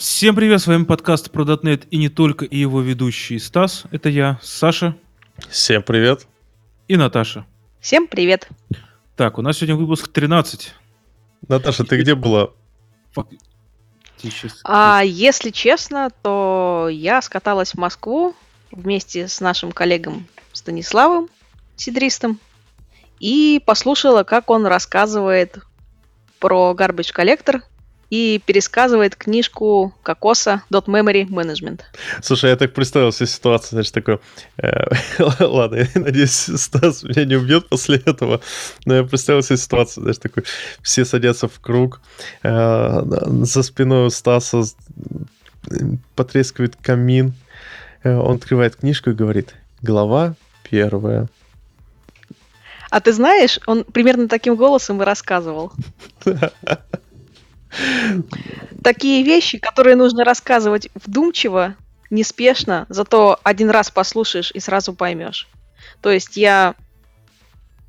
Всем привет, с вами подкаст про .NET и не только, и его ведущий Стас. Это я, Саша Всем привет. и Наташа. Всем привет. Так, у нас сегодня выпуск 13. Наташа, ты где была? А если честно, то я скаталась в Москву вместе с нашим коллегом Станиславом Сидристом и послушала, как он рассказывает про Garbage Collector и пересказывает книжку Кокоса Dot Memory Management. Слушай, я так представил себе ситуацию, значит, такой... э, Ладно, я надеюсь, Стас меня не убьет после этого, но я представил себе ситуацию, знаешь, такой... Все садятся в круг, э, за спиной у Стаса потрескивает камин, э, он открывает книжку и говорит, глава первая. А ты знаешь, он примерно таким голосом и рассказывал. Такие вещи, которые нужно рассказывать вдумчиво, неспешно, зато один раз послушаешь и сразу поймешь. То есть я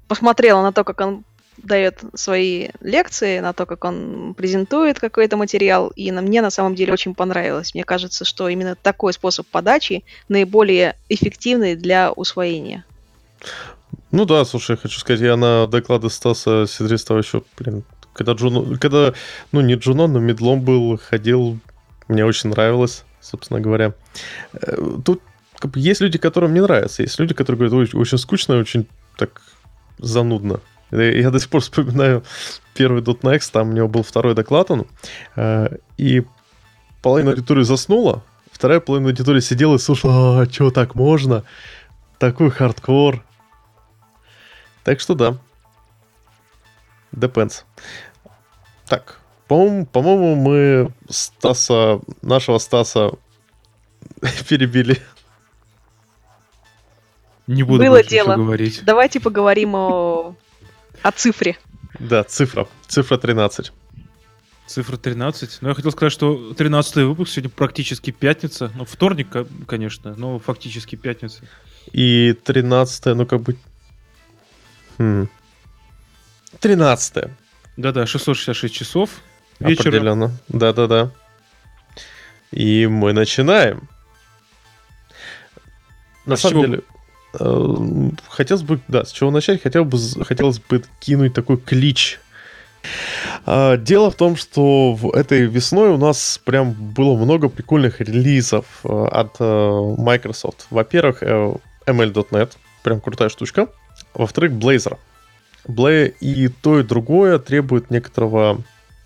посмотрела на то, как он дает свои лекции, на то, как он презентует какой-то материал, и на мне на самом деле очень понравилось. Мне кажется, что именно такой способ подачи наиболее эффективный для усвоения. Ну да, слушай, хочу сказать, я на доклады Стаса Сидристова еще, блин, когда Juno, когда, ну не Juno, но Медлом был, ходил, мне очень нравилось, собственно говоря. Э, Тут есть люди, которым не нравится, есть люди, которые говорят, «Ой, очень скучно, очень так занудно. Я я до сих пор вспоминаю первый .NEXT, там у него был второй доклад он, э, и половина аудитории заснула, вторая половина аудитории сидела и слушала, а, что так можно? Такой хардкор. Так что да. Depends. Так, по-моему, по-моему, мы Стаса, нашего Стаса перебили. Не буду Было дело. говорить. Давайте поговорим о, о цифре. Да, цифра. Цифра 13. Цифра 13. Но я хотел сказать, что 13 выпуск сегодня практически пятница. Ну, вторник, ко- конечно, но фактически пятница. И 13 ну как бы... Хм. 13 Да-да, 666 часов вечера. Определенно. Да-да-да. И мы начинаем. На А самом деле, э, хотелось бы, да, с чего начать, хотел бы, хотелось бы кинуть такой клич. А, Дело в том, что в этой весной у нас прям было много прикольных релизов э, от э, Microsoft. Во-первых, э, ML.NET, прям крутая штучка. Во-вторых, Blazor. Бла- И то, и другое требует некоторого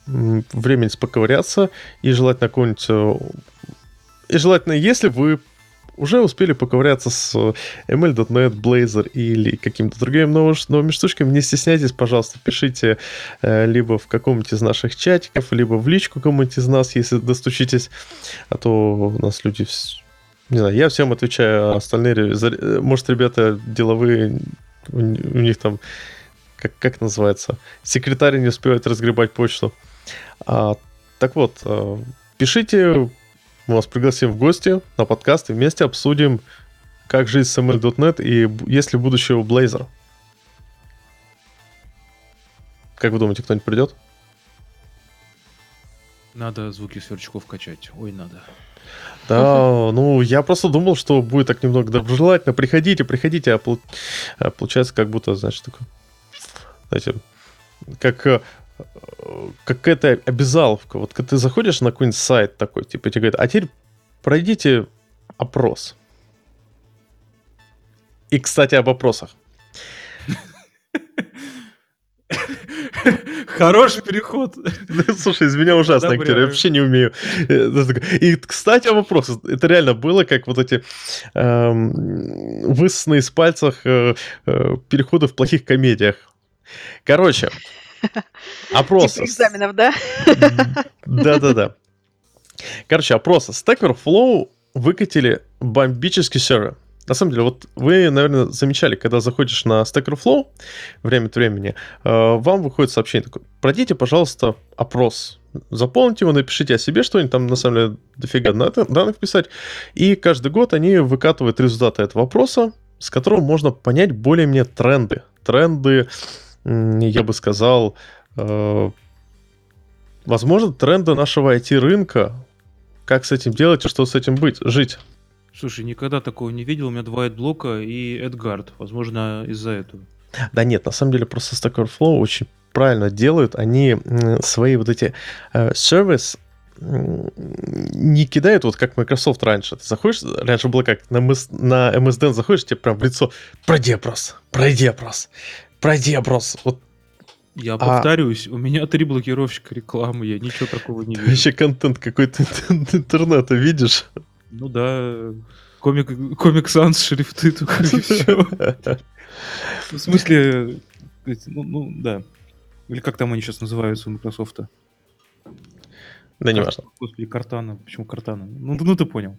времени поковыряться и желательно какой-нибудь... э, И желательно, если вы уже успели поковыряться с э, ML.NET, Blazor или какими-то другими новыми штучками, не стесняйтесь, пожалуйста, пишите э, либо в каком-нибудь из наших чатиков, либо в личку кому-нибудь из нас, если достучитесь, а то у нас люди... Не знаю, я всем отвечаю, а остальные... э, Может, ребята деловые, у них там как, как называется, секретарь не успевает разгребать почту. А, так вот, э, пишите, мы вас пригласим в гости на подкаст и вместе обсудим, как жить с ML.NET и есть ли будущее у Blazor. Как вы думаете, кто-нибудь придет? Надо звуки сверчков качать. Ой, надо. Да, ну, я просто думал, что будет так немного доброжелательно. Приходите, приходите, а, а получается как будто, знаешь, такое, знаете, как э, э, какая-то обязаловка. Вот когда ты заходишь на какой-нибудь сайт такой, типа, тебе говорят, а теперь пройдите опрос. И, кстати, об опросах. Хороший переход. Слушай, из меня ужасно актер, я вообще не умею. Э, это такое. И, кстати, вопрос. Это реально было, как вот эти эм, высосанные из пальцев э, э, переходы в плохих комедиях. Короче, опрос. Типа экзаменов, да? Да-да-да. Короче, опрос. Stack Overflow выкатили бомбический сервер. На самом деле, вот вы, наверное, замечали, когда заходишь на Stack Overflow время от времени, э, вам выходит сообщение такое. Пройдите, пожалуйста, опрос. Заполните его, напишите о себе что-нибудь, там на самом деле дофига данных писать. И каждый год они выкатывают результаты этого опроса, с которого можно понять более-менее тренды. Тренды, я бы сказал, э, возможно, тренды нашего IT-рынка как с этим делать и что с этим быть, жить. Слушай, никогда такого не видел. У меня два блока и Эдгард. Возможно, из-за этого. Да нет, на самом деле просто Stack Overflow очень правильно делают. Они свои вот эти э, сервис не кидают вот как Microsoft раньше. Ты заходишь, раньше было как на, MS, на MSDN заходишь, тебе прям в лицо пройди опрос, пройди опрос, пройди опрос. Вот Я А- повторюсь, у меня три блокировщика рекламы, я ничего такого не ты вижу. вообще контент какой-то интернета видишь. Ну да, комик, комик Санс шрифты только и всё. В смысле, ну, ну, да. Или как там они сейчас называются у Microsoft? Да не важно. Господи, Картана. Почему Картана? Ну, ну ты понял.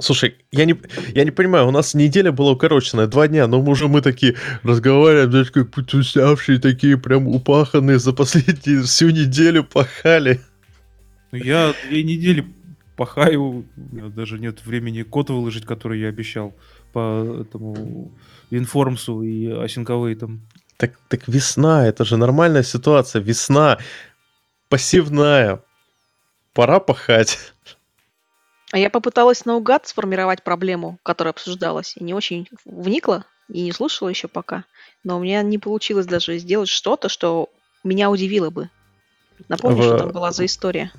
Слушай, я не, я не понимаю, у нас неделя была укороченная, два дня, но мы уже мы такие разговариваем, знаешь, как будто уставшие, такие прям упаханные, за последние всю неделю пахали. Ну, я две недели пахаю, у меня даже нет времени код выложить, который я обещал по этому информсу и асинковейтам. Так, так весна, это же нормальная ситуация, весна, пассивная, пора пахать. А я попыталась наугад сформировать проблему, которая обсуждалась, и не очень вникла, и не слушала еще пока. Но у меня не получилось даже сделать что-то, что меня удивило бы. Напомни, В- что там была за история.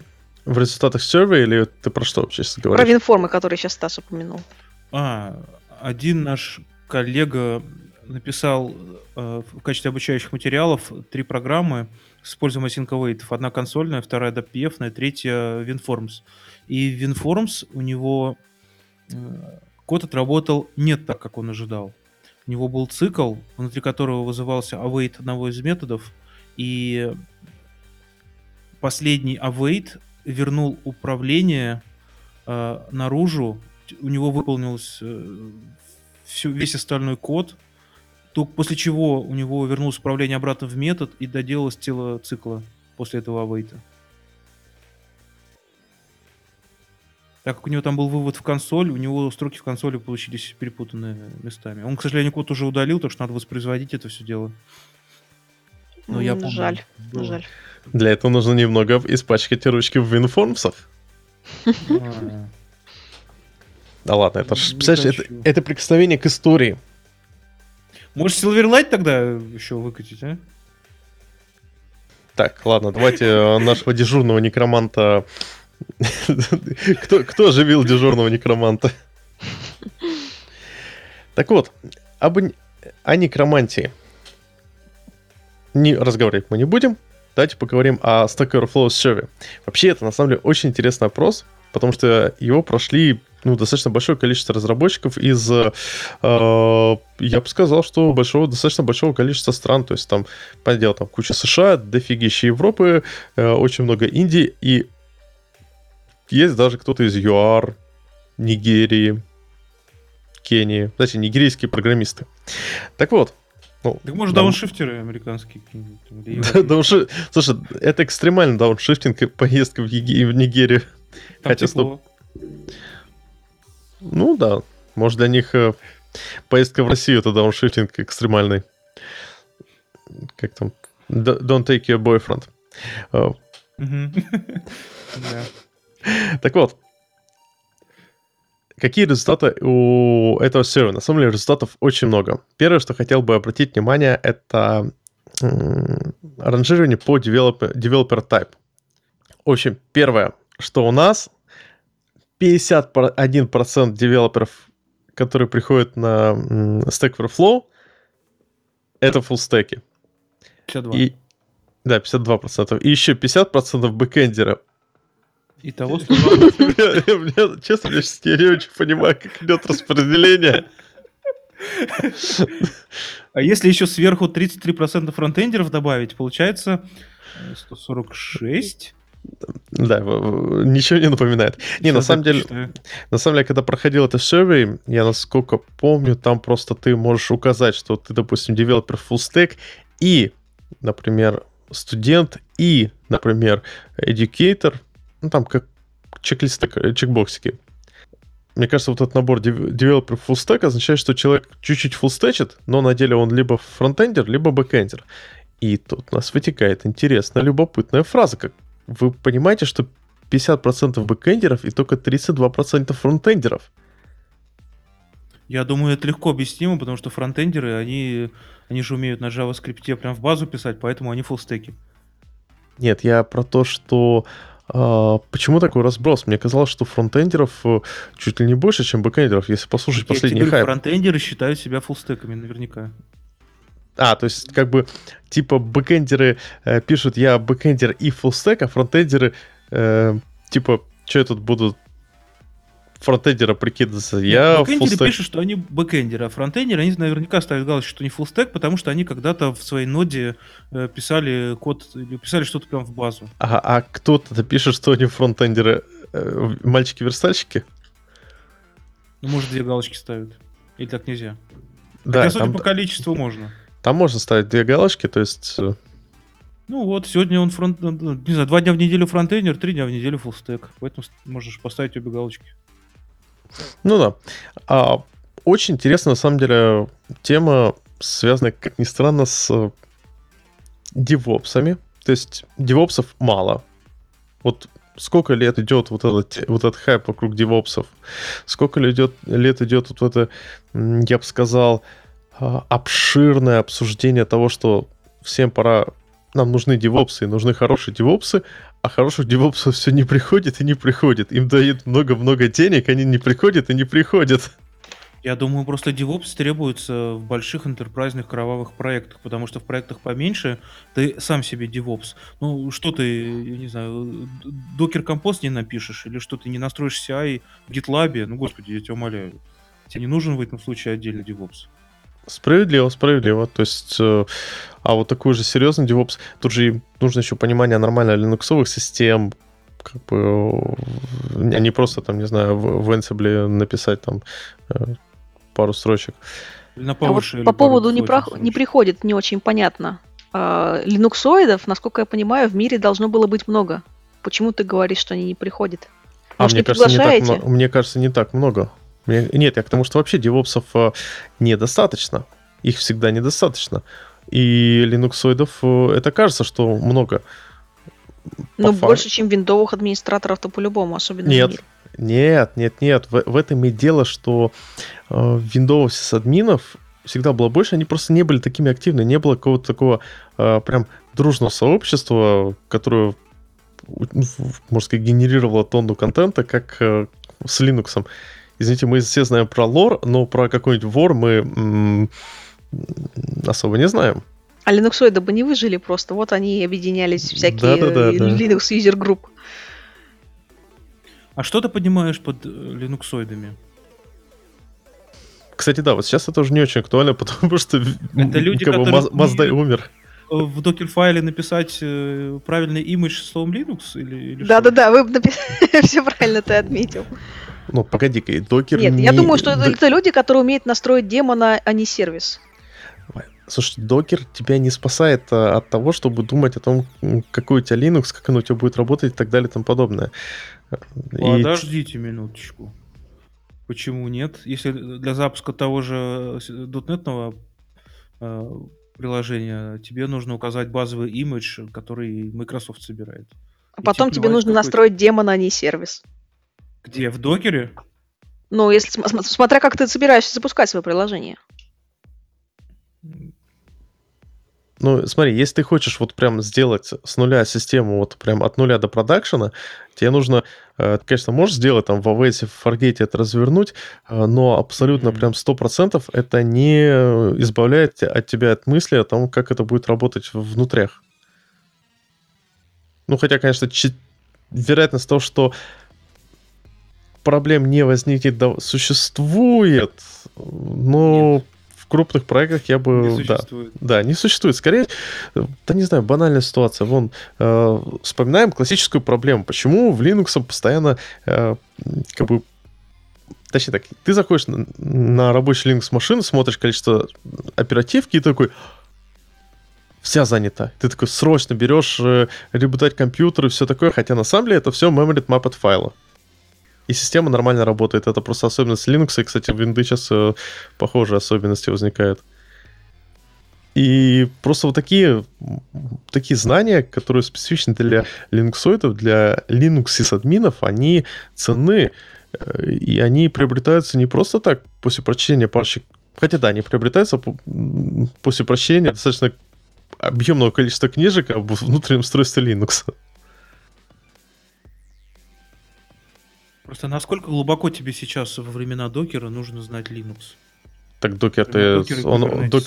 В результатах сервера или ты про что вообще сейчас Про говоришь? винформы, которые сейчас Стас упомянул. А, один наш коллега написал э, в качестве обучающих материалов три программы с использованием асинковейтов. Одна консольная, вторая DPF, третья WinForms. И WinForms у него э, код отработал не так, как он ожидал. У него был цикл, внутри которого вызывался await одного из методов, и последний await вернул управление э, наружу, у него выполнился э, всё- весь остальной код, только после чего у него вернулось управление обратно в метод и доделалось тело цикла после этого авейта. Так как у него там был вывод в консоль, у него строки в консоли получились перепутанные местами. Он, к сожалению, код уже удалил, так что надо воспроизводить это все дело. Но я помню, Жаль, было. жаль. Для этого нужно немного испачкать ручки в WinFormsах. А, Да ладно, это ж, представляешь, это, это прикосновение к истории. Может, Silverlight тогда еще выкатить, а? Так, ладно, давайте э, нашего дежурного некроманта... Кто, кто оживил дежурного некроманта? Так вот, об, о некромантии не разговаривать мы не будем. Давайте поговорим о Stack Overflow сервере. Вообще, это на самом деле очень интересный опрос, потому что его прошли ну, достаточно большое количество разработчиков из, э, я бы сказал, что большого, достаточно большого количества стран. То есть там, понятное дело, там куча США, дофигища Европы, э, очень много Индии, и есть даже кто-то из ЮАР, Нигерии, Кении. Кстати, нигерийские программисты. Так вот. Ну, Так может, нам- дауншифтеры американские какие-нибудь? Слушай, это экстремальный дауншифтинг поездка в, Еги- в Нигерию. Там хотя, тепло. Ну да, может для них э, поездка в Россию это дауншифтинг экстремальный. Как там? Don't take your boyfriend. Э, Мгм. Да. Так вот, какие результаты у этого сервера? На самом деле результатов очень много. Первое, что хотел бы обратить внимание, это ранжирование по developer, developer type. В общем, первое, что у нас 51% девелоперов, которые приходят на Stack Overflow, это фуллстеки. 52. И, да, 52%. И еще 50% бэкэндеры. Я- я- Честно, я сейчас не очень понимаю, как идет распределение. А если еще сверху 33% фронтендеров добавить, получается э, 146. Да, в- в- ничего не напоминает. Не, на самом деле, на самом деле, когда проходил это survey, я насколько помню, там просто ты можешь указать, что ты, допустим, девелопер full stack и, например, студент и, например, educator, ну там как чек-листы, э, чекбоксики. Мне кажется, вот этот набор дев- developer stack означает, что человек чуть-чуть фуллстечит, но на деле он либо фронтендер, либо бэкендер. И тут у нас вытекает интересная, любопытная фраза. Как вы понимаете, что 50% бэкэндеров и только 32% фронтендеров. Я думаю, это легко объяснимо, потому что фронтендеры, они, они же умеют на JavaScript прям в базу писать, поэтому они фуллстеки. Нет, я про то, что а, почему такой разброс? Мне казалось, что фронтендеров э, чуть ли не больше, чем бэкэндеров, если послушать Я последний тебе хайп. фронтендеры считают себя фуллстеками наверняка. А, то есть, как бы, типа, бэкэндеры э, пишут, я бэкэндер и фуллстек, а фронтендеры, э, типа, что я тут буду фронтендера прикидываться? Я бэкэндеры пишут, что они бэкэндеры, а фронтендеры, они наверняка ставят галочку, что они фуллстек, потому что они когда-то в своей ноде э, писали код или писали что-то прям в базу. Ага, а кто-то пишет, что они фронтендеры, э, мальчики-верстальщики? Ну, может, две галочки ставят. Или так нельзя. Да, Хотя, судя там, по количеству, можно. там можно ставить две галочки, то есть... э, Ну вот, сегодня он фронт... ну, Не знаю, два дня в неделю фронтендер, три дня в неделю фуллстек. Поэтому можешь поставить обе галочки. Ну да. А, очень интересная, на самом деле, тема, связанная, как ни странно, с девопсами. То есть девопсов мало. Вот сколько лет идет вот этот, вот этот хайп вокруг девопсов? Сколько лет идет, лет идет вот это, я бы сказал, а, обширное обсуждение того, что всем пора, нам нужны девопсы, нужны хорошие девопсы, а хороших девопсов все не приходит и не приходит. Им дают много-много денег, они не приходят и не приходят. Я думаю, просто DevOps требуется в больших интерпрайзных кровавых проектах, потому что в проектах поменьше ты сам себе DevOps. Ну, что ты, я не знаю, докер компост не напишешь, или что ты не настроишь CI в GitLab, ну, господи, я тебя умоляю. Тебе не нужен в этом случае отдельный DevOps. Справедливо, справедливо. То есть, э, а вот такой же серьезный DevOps, тут же нужно еще понимание нормально линуксовых систем, как бы, э, а не просто там, не знаю, в, в Ansible написать там э, пару строчек. На А вот по поводу не, прох- не приходит, не очень понятно. А, линуксоидов, насколько я понимаю, в мире должно было быть много. Почему ты говоришь, что они не приходят? А Может, мне не кажется, не так, мне кажется, не так много. Нет, я к тому, что вообще девопсов э, недостаточно. Их всегда недостаточно. И линуксоидов э, это кажется, что много. Ну, факту- больше, чем виндовых администраторов-то по-любому, особенно в Нет, мире. нет, нет, нет. В, в этом и дело, что э, в Windows админов всегда было больше, они просто не были такими активны, не было какого-то такого э, прям дружного сообщества, которое, ну, в- можно сказать, генерировало тонну контента, как э, с Linux. Извините, мы все знаем про лор, но про какой-нибудь вор мы м, особо не знаем. А линуксоиды бы не выжили просто. Вот они и объединялись, всякие Да-да-да, э, да. Linux User Group. А что ты понимаешь под э, линуксоидами? Кстати, да, вот сейчас это уже не очень актуально, потому что Это люди, как бы, которые Маздай умер. Э, В докер-файле написать э, правильный имидж словом Linux? Или, или что? Да-да-да, вы все правильно ты отметил. Ну, погоди-ка, и докер Нет, я не- думаю, что это, д- это люди, которые умеют настроить демона, а не сервис. Слушай, докер тебя не спасает а, от того, чтобы думать о том, какой у тебя Linux, как оно у тебя будет работать и так далее и тому подобное. И Подождите минуточку. Почему нет? Если для запуска того же с- дотнетного э, приложения тебе нужно указать базовый имидж, который Microsoft собирает. А И потом тебе нужно настроить демона, а не сервис. Где? В докере? Ну, если см- см- смотря как ты собираешься запускать свое приложение. Ну, смотри, если ты хочешь вот прям сделать с нуля систему, вот прям от нуля до продакшена, тебе нужно, э, ты, конечно, можешь сделать там в AWS, в Fargate это развернуть, э, но абсолютно прям 100% это не избавляет от тебя от мысли о том, как это будет работать внутрях. Ну, хотя, конечно, вероятность того, что проблем не возникнет, да, существует, но в крупных проектах я бы... Не да, существует. да, не существует. Скорее, да не знаю, банальная ситуация. Вон, э, вспоминаем классическую проблему. Почему в Linux постоянно, э, как бы, точнее так, ты заходишь на, на рабочий Linux машину, смотришь количество оперативки и такой, вся занята. Ты такой срочно берешь э, ребутать компьютер и все такое, хотя на самом деле это все memory map от файла. И система нормально работает. Это просто особенность Linux. И, кстати, в Windows сейчас э, похожие особенности возникают. И просто вот такие, такие знания, которые специфичны для линуксоидов, для Linux админов, они ценны, э, и они приобретаются не просто так после прочтения парочек, хотя да, они приобретаются после прочтения достаточно объемного количества книжек об внутреннем устройстве Linux. Просто насколько глубоко тебе сейчас во времена докера нужно знать Linux? Так докер-то, он, док,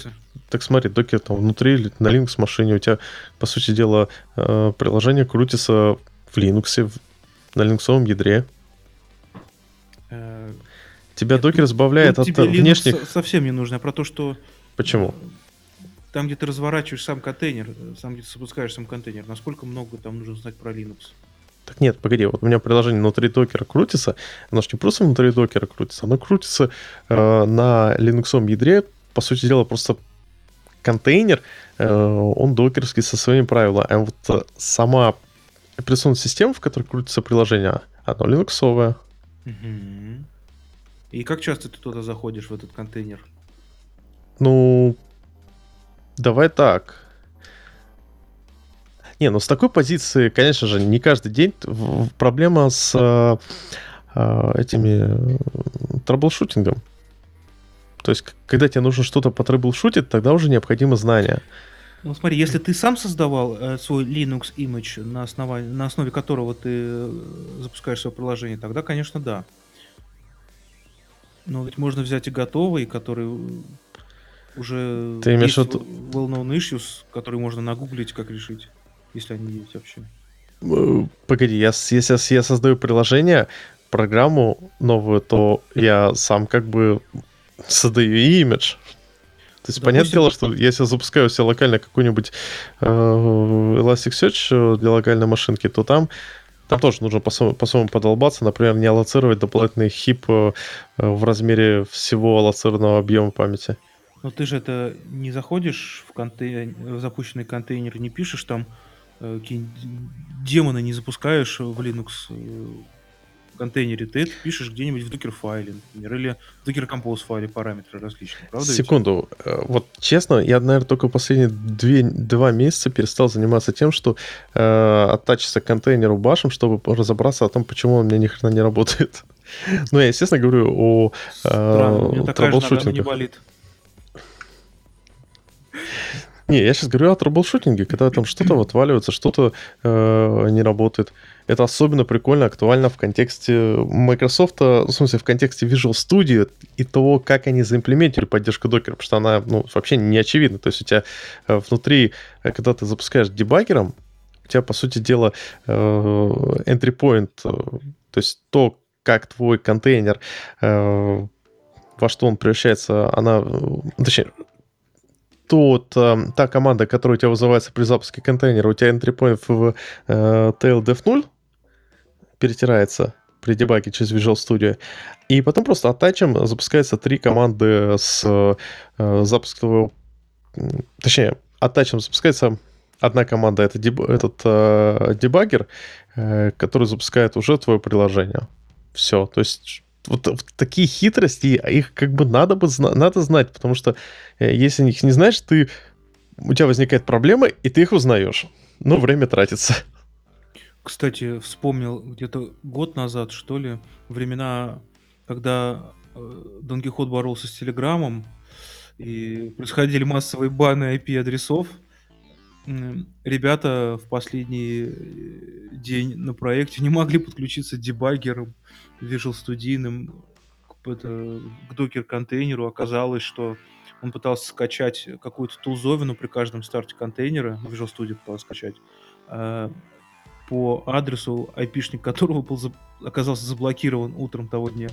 так смотри, докер там внутри на Linux машине у тебя, по сути дела, э, приложение крутится в Linux, на линуксовом ядре. Э, тебя Нет, докер избавляет от тебе внешних... Linux совсем не нужно, а про то, что... Почему? Там, где ты разворачиваешь сам контейнер, сам, где ты запускаешь сам контейнер, насколько много там нужно знать про Linux? Так нет, погоди, вот у меня приложение внутри докера крутится, оно же не просто внутри докера крутится, оно крутится э, на Linux ядре, по сути дела, просто контейнер, э, он докерский со своими правилами, а вот э, сама операционная система, в которой крутится приложение, оно линуксовое. И как часто ты туда заходишь, в этот контейнер? Ну, давай так. Не, ну с такой позиции, конечно же, не каждый день проблема с э, э, этими э, траблшутингом. То есть, когда тебе нужно что-то по трэблшутить, тогда уже необходимо знание. Ну смотри, если ты сам создавал э, свой Linux image, на, основании, на основе которого ты запускаешь свое приложение, тогда, конечно, да. Но ведь можно взять и готовый, который уже ты имеешь есть well-known issues, которые можно нагуглить, как решить если они есть вообще. Э, погоди, я, если я создаю приложение, программу новую, то я сам как бы создаю и имидж. То есть, Допустим, понятное дело, что если я запускаю себе локально какой-нибудь э, Elasticsearch для локальной машинки, то там, там тоже нужно по-своему, по подолбаться, например, не аллоцировать дополнительный хип э, в размере всего аллоцированного объема памяти. Но ты же это не заходишь в, контейнер, в запущенный контейнер, не пишешь там Э, демоны не запускаешь в Linux э, контейнере, ты это пишешь где-нибудь в Docker файле, например, или в Docker Compose файле параметры различные, правда? Секунду. Ведь? Э, вот честно, я, наверное, только последние две, два месяца перестал заниматься тем, что э, оттачиться к контейнеру башем, чтобы разобраться о том, почему он мне ни хрена не работает. Ну, я, естественно, говорю о э, траблшутингах. не болит. Не, я сейчас говорю о трэблшутинге, когда там что-то отваливается, что-то э, не работает. Это особенно прикольно, актуально в контексте Microsoft, в смысле, в контексте Visual Studio и того, как они заимплементировали поддержку докера, потому что она ну, вообще не очевидна. То есть у тебя э, внутри, э, когда ты запускаешь дебаггером, у тебя, по сути дела, э, entry point, то есть то, как твой контейнер во что он превращается, она, точнее, тот, эм, та команда, которая у тебя вызывается при запуске контейнера, у тебя entry point в э, taildef 0 перетирается при дебаге через Visual Studio. И потом просто оттачем запускается три команды с э, запуска. Точнее, оттачем запускается одна команда, это деб, этот э, дебаггер, э, который запускает уже твое приложение. Все. То есть вот, вот такие хитрости, а их как бы надо бы надо знать, потому что э, если их не знаешь, ты у тебя возникает проблема, и ты их узнаешь. Но время тратится. Кстати, вспомнил где-то год назад, что ли, времена, когда Дон Кихот боролся с Телеграмом, и происходили массовые баны IP-адресов, ребята в последний э, день на проекте не могли подключиться дебаггером Visual Studio к, это, к докер-контейнеру. Оказалось, что он пытался скачать какую-то тулзовину при каждом старте контейнера, Visual Studio пытался скачать, э, по адресу, IP-шник которого был, оказался заблокирован утром того дня.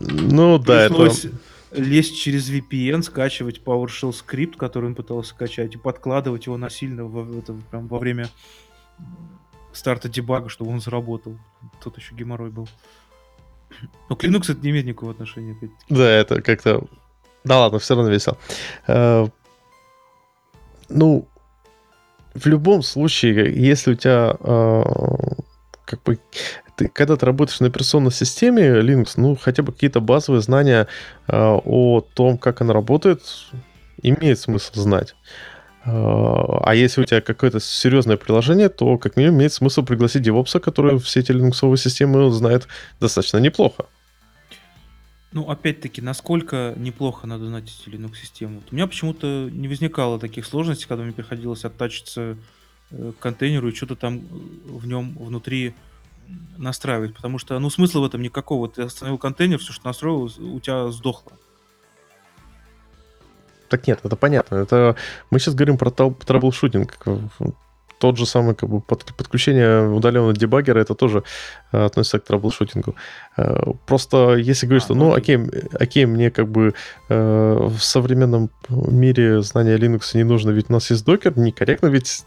Ну да, Пришлось... это лезть через VPN, скачивать PowerShell скрипт, который он пытался скачать, и подкладывать его насильно во, это, прям во время старта дебага, чтобы он заработал. Тут еще геморрой был. Но к Linux это не имеет никакого отношения. Да, это как-то... Да ладно, все равно весело. Э, ну, в любом случае, если у тебя э, как бы ты, когда ты работаешь на операционной системе Linux, ну, хотя бы какие-то базовые знания э, о том, как она работает, имеет смысл знать. А, а если у тебя какое-то серьезное приложение, то как минимум имеет смысл пригласить девопса, который все эти линуксовые системы знает достаточно неплохо. Ну, опять-таки, насколько неплохо надо знать эти Linux-системы? Вот у меня почему-то не возникало таких сложностей, когда мне приходилось оттачиться э, к контейнеру и что-то там э, в нем внутри настраивать, потому что, ну, смысла в этом никакого. Ты остановил контейнер, все, что настроил, у тебя сдохло. Так нет, это понятно. Это мы сейчас говорим про траблшутинг. Тот же самый как бы, подключение удаленного дебаггера, это тоже э, относится к траблшутингу. Э, просто если говорить, а, что, ну, окей, окей, мне как бы э, в современном мире знания Linux не нужно, ведь у нас есть докер, некорректно, ведь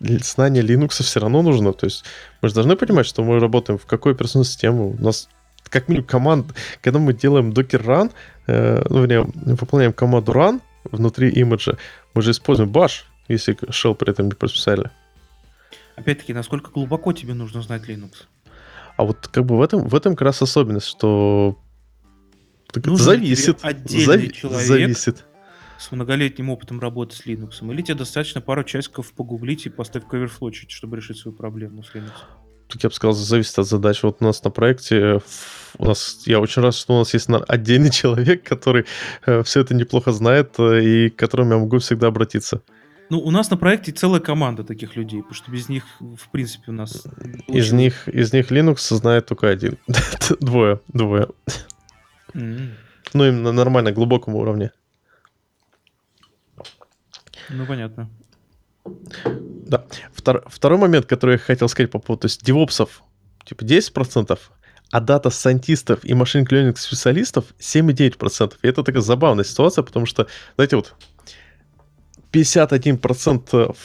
знание Linux все равно нужно. То есть мы же должны понимать, что мы работаем в какой операционной системе. У нас как минимум команд, когда мы делаем docker run, э, ну, вернее, выполняем команду run внутри имиджа, мы же используем bash, если shell при этом не прописали. Опять-таки, насколько глубоко тебе нужно знать Linux? А вот как бы в этом, в этом как раз особенность, что зависит. Отдельный зави- человек, зависит с многолетним опытом работы с Linux, или тебе достаточно пару часиков погуглить и поставить к чуть, чтобы решить свою проблему с Linux? Тут я бы сказал, зависит от задач. Вот у нас на проекте, у нас, я очень рад, что у нас есть отдельный человек, который э, все это неплохо знает э, и к которому я могу всегда обратиться. Ну, у нас на проекте целая команда таких людей, потому что без них, в принципе, у нас... Из них, из них Linux знает только один. двое, двое. Mm-hmm. Ну, именно на нормально, глубоком уровне. Ну, понятно. Да. Втор, второй момент, который я хотел сказать по поводу, то есть девопсов, типа 10%, а дата сайентистов и machine learning специалистов 7,9%. И это такая забавная ситуация, потому что, знаете, вот 51%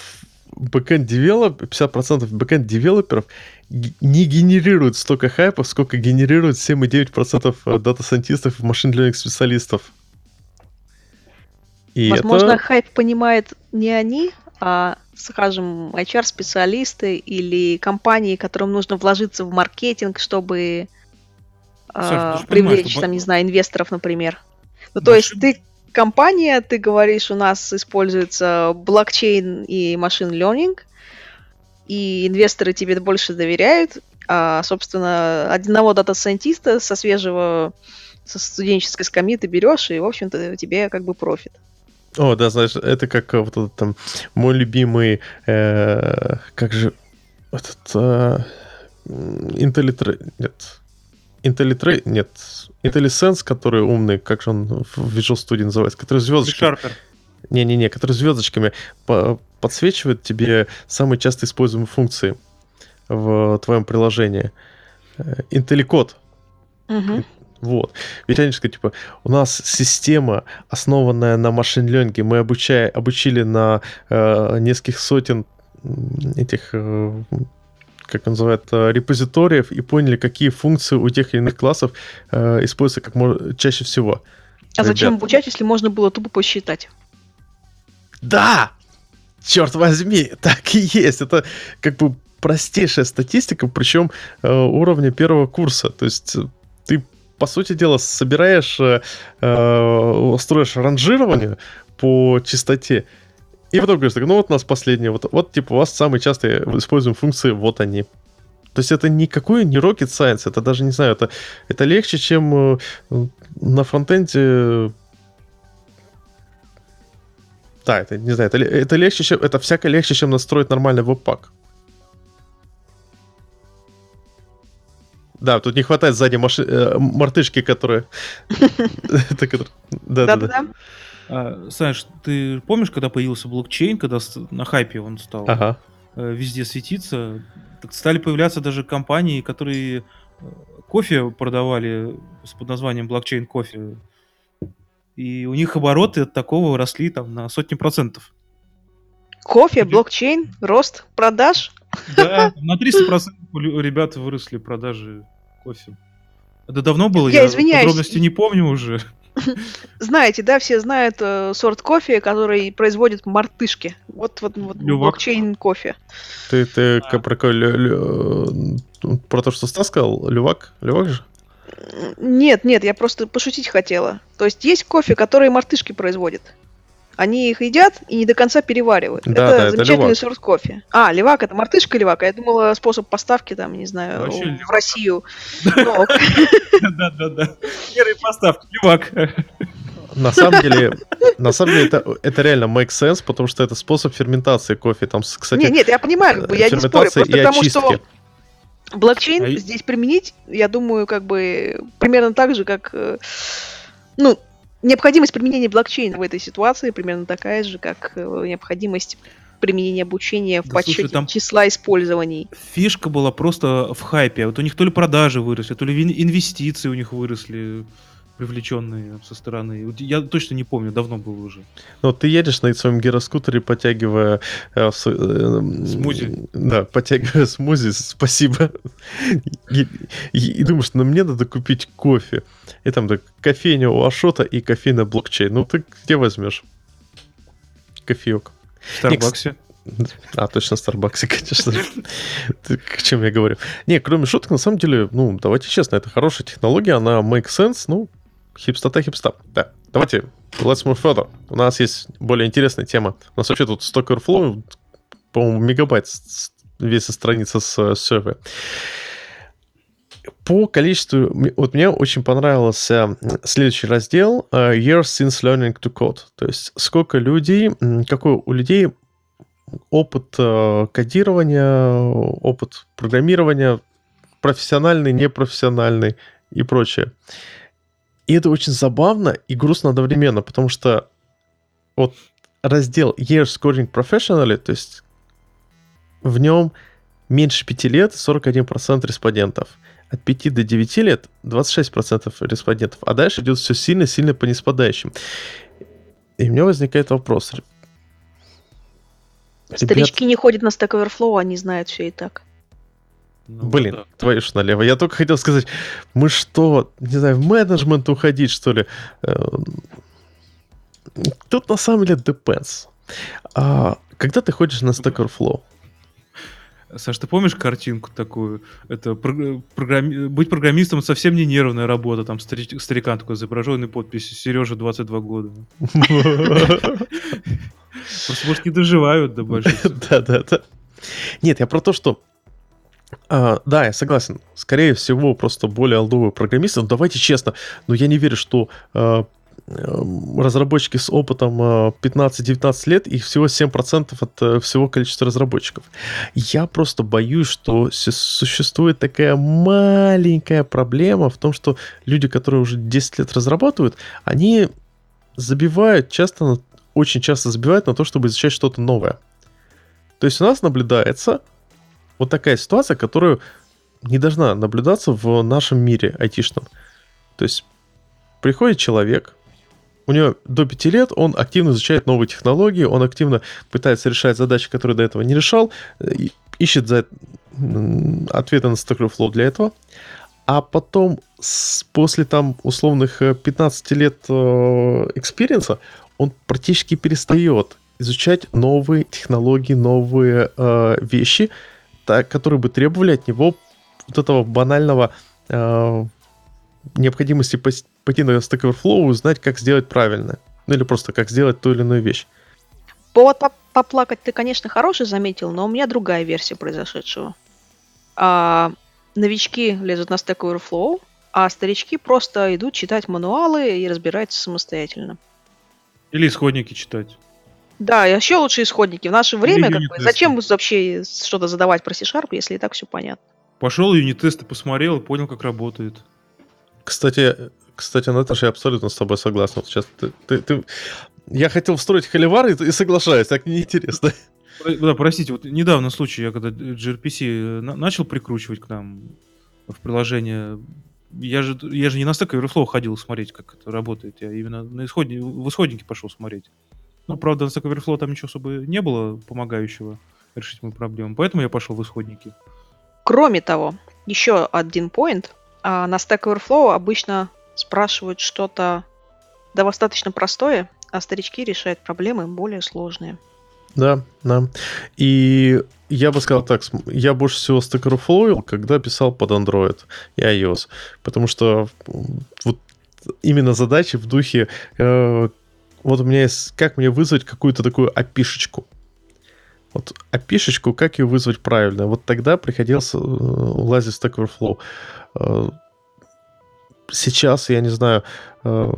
backend девелоп, 50% backend девелоперов не генерируют столько хайпов, сколько генерируют 7,9% дата-сайентистов и machine learning специалистов. И Возможно, это... хайп понимает не они, а, скажем, HR-специалисты или компании, которым нужно вложиться в маркетинг, чтобы Саша, э, привлечь, там, не знаю, инвесторов, например. Ну, то есть ты компания, ты говоришь, у нас используется блокчейн и machine learning, и инвесторы тебе больше доверяют, а, собственно, одного дата-сайентиста со свежего, со студенческой скамьи ты берешь, и, в общем-то, тебе как бы профит. О, да, знаешь, это как э, вот этот там мой любимый, э, как же этот э, IntelliTrace, нет, IntelliTrace, нет, IntelliSense, который умный, как же он в Visual Studio называется, который звездочками... Не-не-не, который звездочками по подсвечивает тебе самые часто используемые функции в твоем приложении. IntelliCode. Угу. Вот. Ведь сказать, типа, у нас система, основанная на машин-ленге, мы обучая, обучили на э, нескольких сотен этих, э, как он называет, э, репозиториев и поняли, какие функции у тех или иных классов э, используются как можно чаще всего. А Ребят. зачем обучать, если можно было тупо посчитать? Да! Черт возьми, так и есть. Это как бы простейшая статистика, причем э, уровня первого курса. То есть ты по сути дела, собираешь, э, э, строишь ранжирование по частоте, и потом говоришь, ну вот у нас последние, вот, вот типа у вас самые частые используем функции, вот они. То есть это никакой не rocket science, это даже, не знаю, это, это легче, чем э, на фронтенде да, это, не знаю, это, это легче, чем, это всяко легче, чем настроить нормальный веб-пак. Да, тут не хватает сзади маши... э, мартышки, которые... Да-да-да. А, Саш, ты помнишь, когда появился блокчейн, когда на хайпе он стал ага. Э, везде светиться, стали появляться даже компании, которые э, кофе продавали под названием блокчейн кофе. И у них обороты от такого росли там на сотни процентов. Кофе, блокчейн, рост продаж? Да, на 300% у ребят выросли продажи кофе. Это давно было? Я, я извиняюсь. подробности не помню уже. Знаете, да, все знают э, сорт кофе, который производит мартышки. Вот, вот, вот блокчейн кофе. Ты, ты а. про, про то, что Стас сказал? Лювак? Лювак же? Нет, нет, я просто пошутить хотела. То есть есть кофе, который мартышки производят. Они их едят и не до конца переваривают. Да, это да, это замечательный левак. сорт кофе. А, левак, это мартышка левак. Я думала, способ поставки там, не знаю, Вообще в левак. Россию. Да-да-да. Первые поставки, левак. На самом деле, на самом деле это, это реально makes sense, потому что это способ ферментации кофе. Там, кстати, Нет, нет, я понимаю, как бы, я не спорю, просто и потому очистки. что блокчейн А здесь применить, я думаю, как бы примерно так же, как, э, ну, необходимость применения блокчейна в этой ситуации примерно такая же, как э, необходимость применения обучения в Да слушай, подсчете там- числа использований. Фишка была просто в хайпе. Вот у них то ли продажи выросли, то ли инвестиции у них выросли, привлеченные со стороны. Я точно не помню, давно было уже. Ну, ты едешь на своем гироскутере, потягивая э, с- э, Смузи. Да, потягивая смузи, спасибо. И, и- и думаешь, ну мне надо купить кофе. И там так, кофейня у Ашота и кофейна блокчейн. Ну ты где возьмешь? Кофеек. В Старбаксе. А, точно, Старбаксе, конечно К чем я говорю? Не, кроме шуток, на самом деле, ну, давайте честно, это хорошая технология, она make sense, ну, хипстота хипста. Да, давайте, let's move further. У нас есть более интересная тема. У нас вообще тут Stock Overflow, по-моему, мегабайт с- с- веса страница с э, сервера. По количеству... Вот мне очень понравился следующий раздел э, Years since learning to code. То есть сколько людей, какой у людей опыт э, кодирования, опыт программирования, профессиональный, непрофессиональный и прочее. И это очень забавно и грустно одновременно, потому что вот раздел Years Coding Professionally, то есть в нем меньше 5 лет 41% респондентов. От 5 до 9 лет 26% респондентов. А дальше идет все сильно-сильно по неспадающим. И у меня возникает вопрос. Ребят, Старички не ходят на Stack Overflow, они знают все и так. Ну, Блин, да. твою ж налево. Я только хотел сказать, мы что, не знаю, в менеджмент уходить, что ли? Эм, Тут на самом деле depends. А, когда ты ходишь на Stack Overflow, Саш, ты помнишь картинку такую? Это прог- программи- быть программистом совсем не нервная работа. Там старич- старикан такой изображенный подписью Сережа 22 года. Просто, может, не доживают до больших. Да, да, да. Нет, я про то, что а, да, я согласен. Скорее всего, просто более алдовые программисты. Но давайте честно, но я не верю, что а, эм, разработчики с опытом а, 15-19 лет, их всего 7% от э, всего количества разработчиков. Я просто боюсь, что существует такая маленькая проблема в том, что люди, которые уже 10 лет разрабатывают, они забивают часто, очень часто забивают на то, чтобы изучать что-то новое. То есть у нас наблюдается вот такая ситуация, которую не должна наблюдаться в нашем мире айтишном. То есть приходит человек, у него до 5 лет, он активно изучает новые технологии, он активно пытается решать задачи, которые до этого не решал, э, ищет за, ответы на Stack Overflow для этого. А потом, после там условных э, 15 лет э, экспириенса, он практически перестает изучать новые технологии, новые э, вещи, так, которые бы требовали от него вот этого банального э, необходимости пойти на Stack Overflow и узнать, как сделать правильно. Ну или просто как сделать ту или иную вещь. Повод поп- поплакать ты, конечно, хороший заметил, но у меня другая версия произошедшего. А, новички лезут на Stack Overflow, а старички просто идут читать мануалы и разбираются самостоятельно. Или исходники читать. Да, и еще лучше исходники. В наше время, как бы, юнит-тесты. зачем вообще что-то задавать про C-Sharp, если и так все понятно? Пошел юнит-тесты посмотрел и понял, как работает. Кстати, кстати, Наташа, я абсолютно с тобой согласен. Вот сейчас ты, ты- ты- Я хотел встроить холивар и, и соглашаюсь, так неинтересно. Да, простите, вот недавно случай, я когда gRPC на- начал прикручивать к нам в приложение, я же, я же не на Stack Overflow ходил смотреть, как это работает, я именно на исходни, в исходнике пошел смотреть. Ну, правда, на Stack Overflow там ничего особо не было помогающего решить мою проблему, поэтому я пошел в исходники. Кроме того, еще один point. А, на Stack Overflow обычно спрашивают что-то достаточно простое, а старички решают проблемы более сложные. Да, да. И я бы сказал так, я больше всего Stack Overflow, когда писал под Android и iOS, потому что вот именно задачи в духе э, вот у меня есть, как мне вызвать какую-то такую опишечку. Вот опишечку, как ее вызвать правильно. Вот тогда приходилось э, лазить в Stack Overflow. Э, сейчас, я не знаю, э,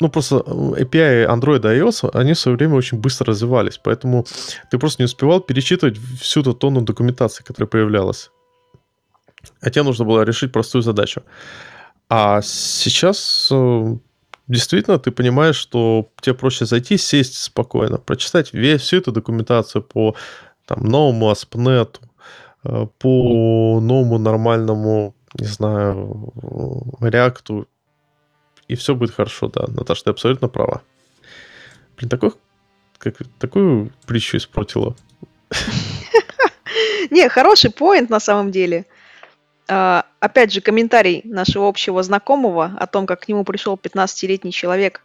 ну, просто API Android и iOS, они в свое время очень быстро развивались, поэтому ты просто не успевал перечитывать всю эту тонну документации, которая появлялась. А тебе нужно было решить простую задачу. А сейчас действительно ты понимаешь, что тебе проще зайти, сесть спокойно, прочитать весь, всю эту документацию по там, новому ASP.NET, э, по новому нормальному, не знаю, реакту, и все будет хорошо, да. Наташа, ты абсолютно права. Блин, такой, как, такую притчу испортила. Не, хороший поинт на самом деле. А, опять же, комментарий нашего общего знакомого о том, как к нему пришел 15-летний человек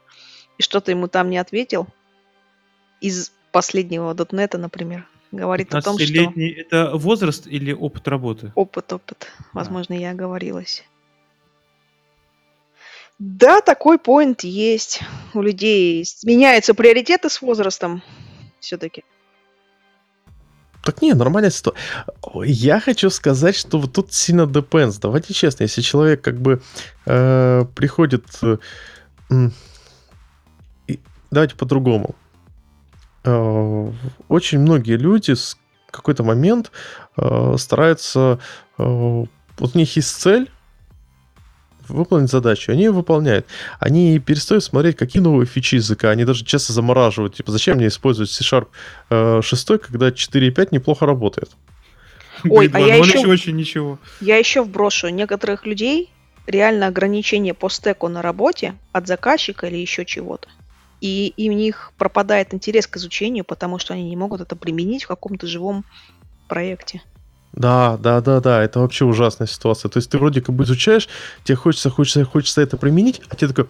и что-то ему там не ответил. Из последнего дотнета, например. Говорит о том, что... это возраст или опыт работы? Опыт, опыт. Возможно, а. я оговорилась. Да, такой поинт есть у людей. Меняются приоритеты с возрастом все-таки. Так не, нормальная ситуация. Я хочу сказать, что вот тут сильно depends. Давайте честно, если человек как бы э, приходит... Э, и, давайте по-другому. Э, очень многие люди с какой-то момент э, стараются... Э, вот у них есть цель, выполнить задачу, они ее выполняют. Они перестают смотреть, какие новые фичи языка, они даже часто замораживают, типа, зачем мне использовать C-Sharp 6, э, когда 4.5 неплохо работает. Ой, а я еще, очень ничего. я еще вброшу некоторых людей реально ограничение по стеку на работе от заказчика или еще чего-то. И, и у них пропадает интерес к изучению, потому что они не могут это применить в каком-то живом проекте. Да, да, да, да, это вообще ужасная ситуация. То есть ты вроде как бы изучаешь, тебе хочется, хочется, хочется это применить, а тебе такой,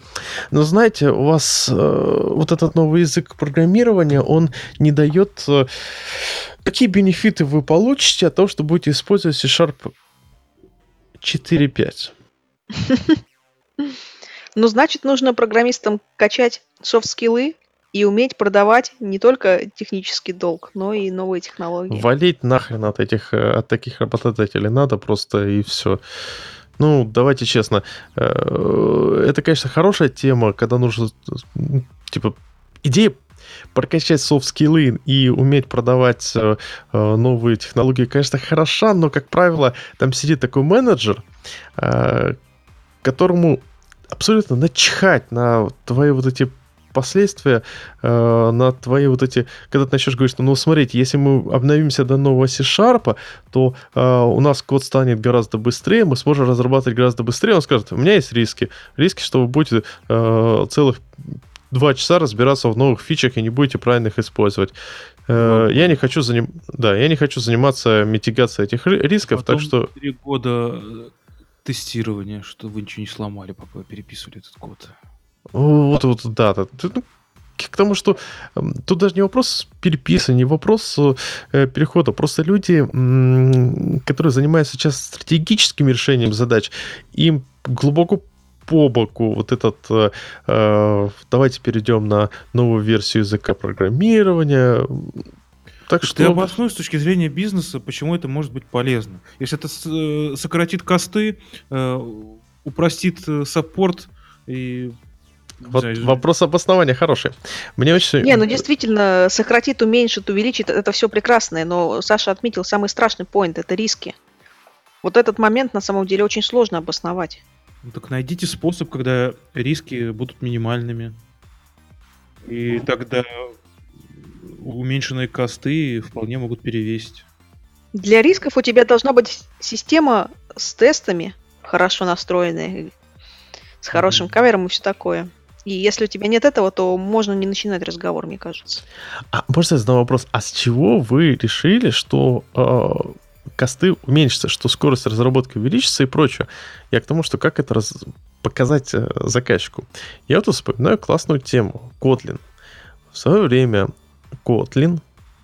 ну знаете, у вас э, вот этот новый язык программирования, он не дает... Э, какие бенефиты вы получите от того, что будете использовать C-Sharp 4.5? Ну, значит, нужно программистам качать софт-скиллы, и уметь продавать не только технический долг, но и новые технологии. Валить нахрен от этих, э, от таких работодателей надо просто и все. Ну, давайте честно, э, это, конечно, хорошая тема, когда нужно, типа, идея прокачать софт-скиллы и уметь продавать э, новые технологии, конечно, хороша, но, как правило, там сидит такой менеджер, которому абсолютно начхать на твои вот эти последствия э, на твои вот эти... Когда ты начнешь говорить, что, ну, смотрите, если мы обновимся до нового C-Sharp, то э, у нас код станет гораздо быстрее, мы сможем разрабатывать гораздо быстрее. Он скажет, у меня есть риски. Риски, что вы будете э, целых два часа разбираться в новых фичах и не будете правильно их использовать. Э, я не хочу заним... да, я не хочу заниматься митигацией этих рисков, так что... Три года э, тестирования, что вы ничего не сломали, пока переписывали этот код. Вот, вот, да, да. Ну, к тому, что тут даже не вопрос переписывания, не вопрос э, перехода. Просто люди, которые занимаются сейчас стратегическим решением задач, им глубоко по боку вот этот э, э давайте перейдем на новую версию языка программирования. Так что... Ты обоснуй с точки зрения бизнеса, почему это может быть полезно. Если это э, сократит косты, упростит саппорт и вот вопрос обоснования хороший. Мне очень... Не, ну действительно, сократит, уменьшит, увеличит, это все прекрасное, но Саша отметил самый страшный поинт, это риски. Вот этот момент на самом деле очень сложно обосновать. Ну, так найдите способ, когда риски будут минимальными. И тогда уменьшенные косты вполне могут перевесить. Для рисков у тебя должна быть система с тестами, хорошо настроенная, с хорошим mm-hmm. кавером и все такое. И если у тебя нет этого, то можно не начинать разговор, мне кажется. А можно я задам вопрос? А с чего вы решили, что э, косты уменьшатся, что скорость разработки увеличится и прочее? Я к тому, что как это раз... показать э, заказчику. Я вот вспоминаю классную тему. Kotlin. В свое время Kotlin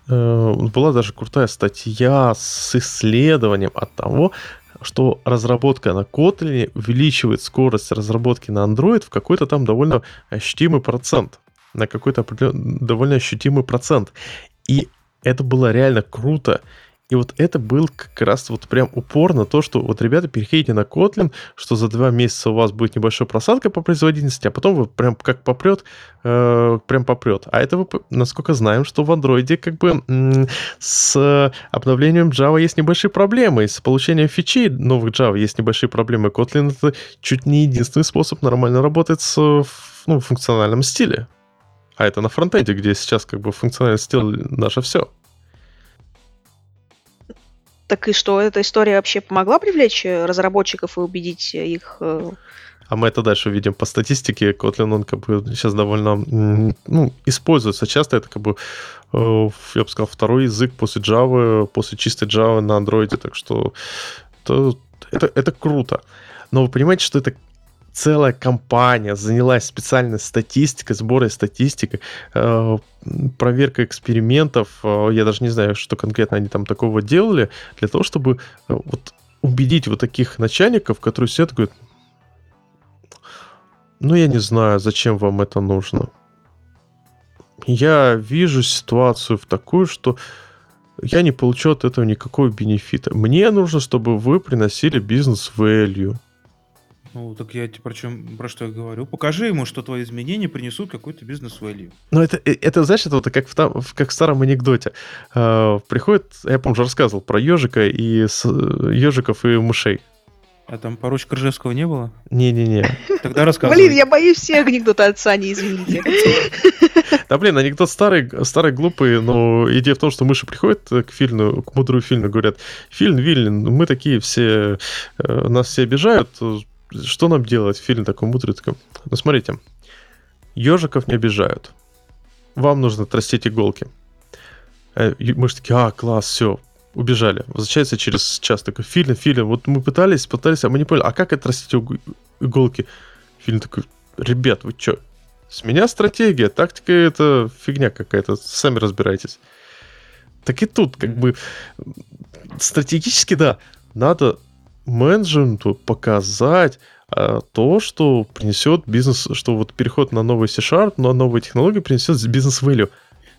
э, была даже крутая статья с исследованием от того, что разработка на Kotlin увеличивает скорость разработки на Android в какой-то там довольно ощутимый процент. на какой-то довольно ощутимый процент. И это было реально круто. И вот это был как раз вот прям упор на то, что вот, ребята, переходите на Kotlin, что за два месяца у вас будет небольшая просадка по производительности, а потом вы прям как попрет, э, прям попрет. А это, вы, насколько знаем, что в андроиде как бы с обновлением Java есть небольшие проблемы, и с получением фичей новых Java есть небольшие проблемы. Kotlin это чуть не единственный способ нормально работать с ну, функциональном стиле. А это на фронтенде, где сейчас как бы функциональный стиль наше все. Так и что, эта история вообще помогла привлечь э, разработчиков и убедить их? Э? А мы это дальше видим по статистике. Kotlin, он как бы сейчас довольно ну, используется часто. Это как бы, э, я бы сказал, второй язык после Java, после чистой Java на андроиде. Так что это, это, это круто. Но вы понимаете, что это целая компания занялась специальной статистикой, сбором статистики, э, проверкой экспериментов. Э, я даже не знаю, что конкретно они там такого делали, для того, чтобы э, вот убедить вот таких начальников, которые сидят говорят, ну, я не знаю, зачем вам это нужно. Я вижу ситуацию в такую, что я не получу от этого никакого бенефита. Мне нужно, чтобы вы приносили бизнес-value. Ну, так я тебе про, чем, про что я говорю. Покажи ему, что твои изменения принесут какой-то бизнес-value. Ну, это, э, это, знаешь, это вот как в, там, как в старом анекдоте. Э, приходит, я, помню, уже рассказывал про ежика и с, ежиков и мышей. А там поручика Ржевского не было? Не-не-не. Тогда рассказывай. Блин, я боюсь все анекдоты от Сани, извините. Да блин, анекдот старый, старый, глупый, но идея в том, что мыши приходят к Фильну, к мудрую Фильну, говорят, Фильн, Виллин, мы такие все, э, нас все обижают, что нам делать? Фильм такой мудрый, такой. Ну, смотрите, ежиков не обижают. Вам нужно отрастить иголки. Э, мы же такие, а, класс, все, убежали. Возвращается через час, такой, Фильм, Фильм, вот мы пытались, пытались, а мы не поняли, а как отрастить иголки? Фильм такой, ребят, вы что, с меня стратегия, тактика это фигня какая-то, сами разбирайтесь. Так и тут, как бы, стратегически, да, надо менеджменту показать а, то, что принесет бизнес, что вот переход на новый C-Sharp, на новые технологии принесет бизнес-value.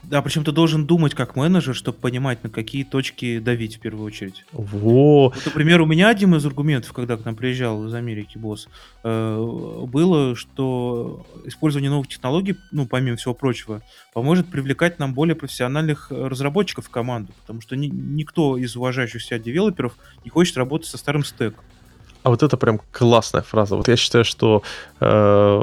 Да, причем ты должен думать как менеджер, чтобы понимать, на какие точки давить в первую очередь. Во. Вот, например, у меня один из аргументов, когда к нам приезжал из Америки босс, э, было, что использование новых технологий, ну, помимо всего прочего, поможет привлекать нам более профессиональных разработчиков в команду, потому что ни, никто из уважающих себя девелоперов не хочет работать со старым стеком. А вот это прям классная фраза. Вот я считаю, что э,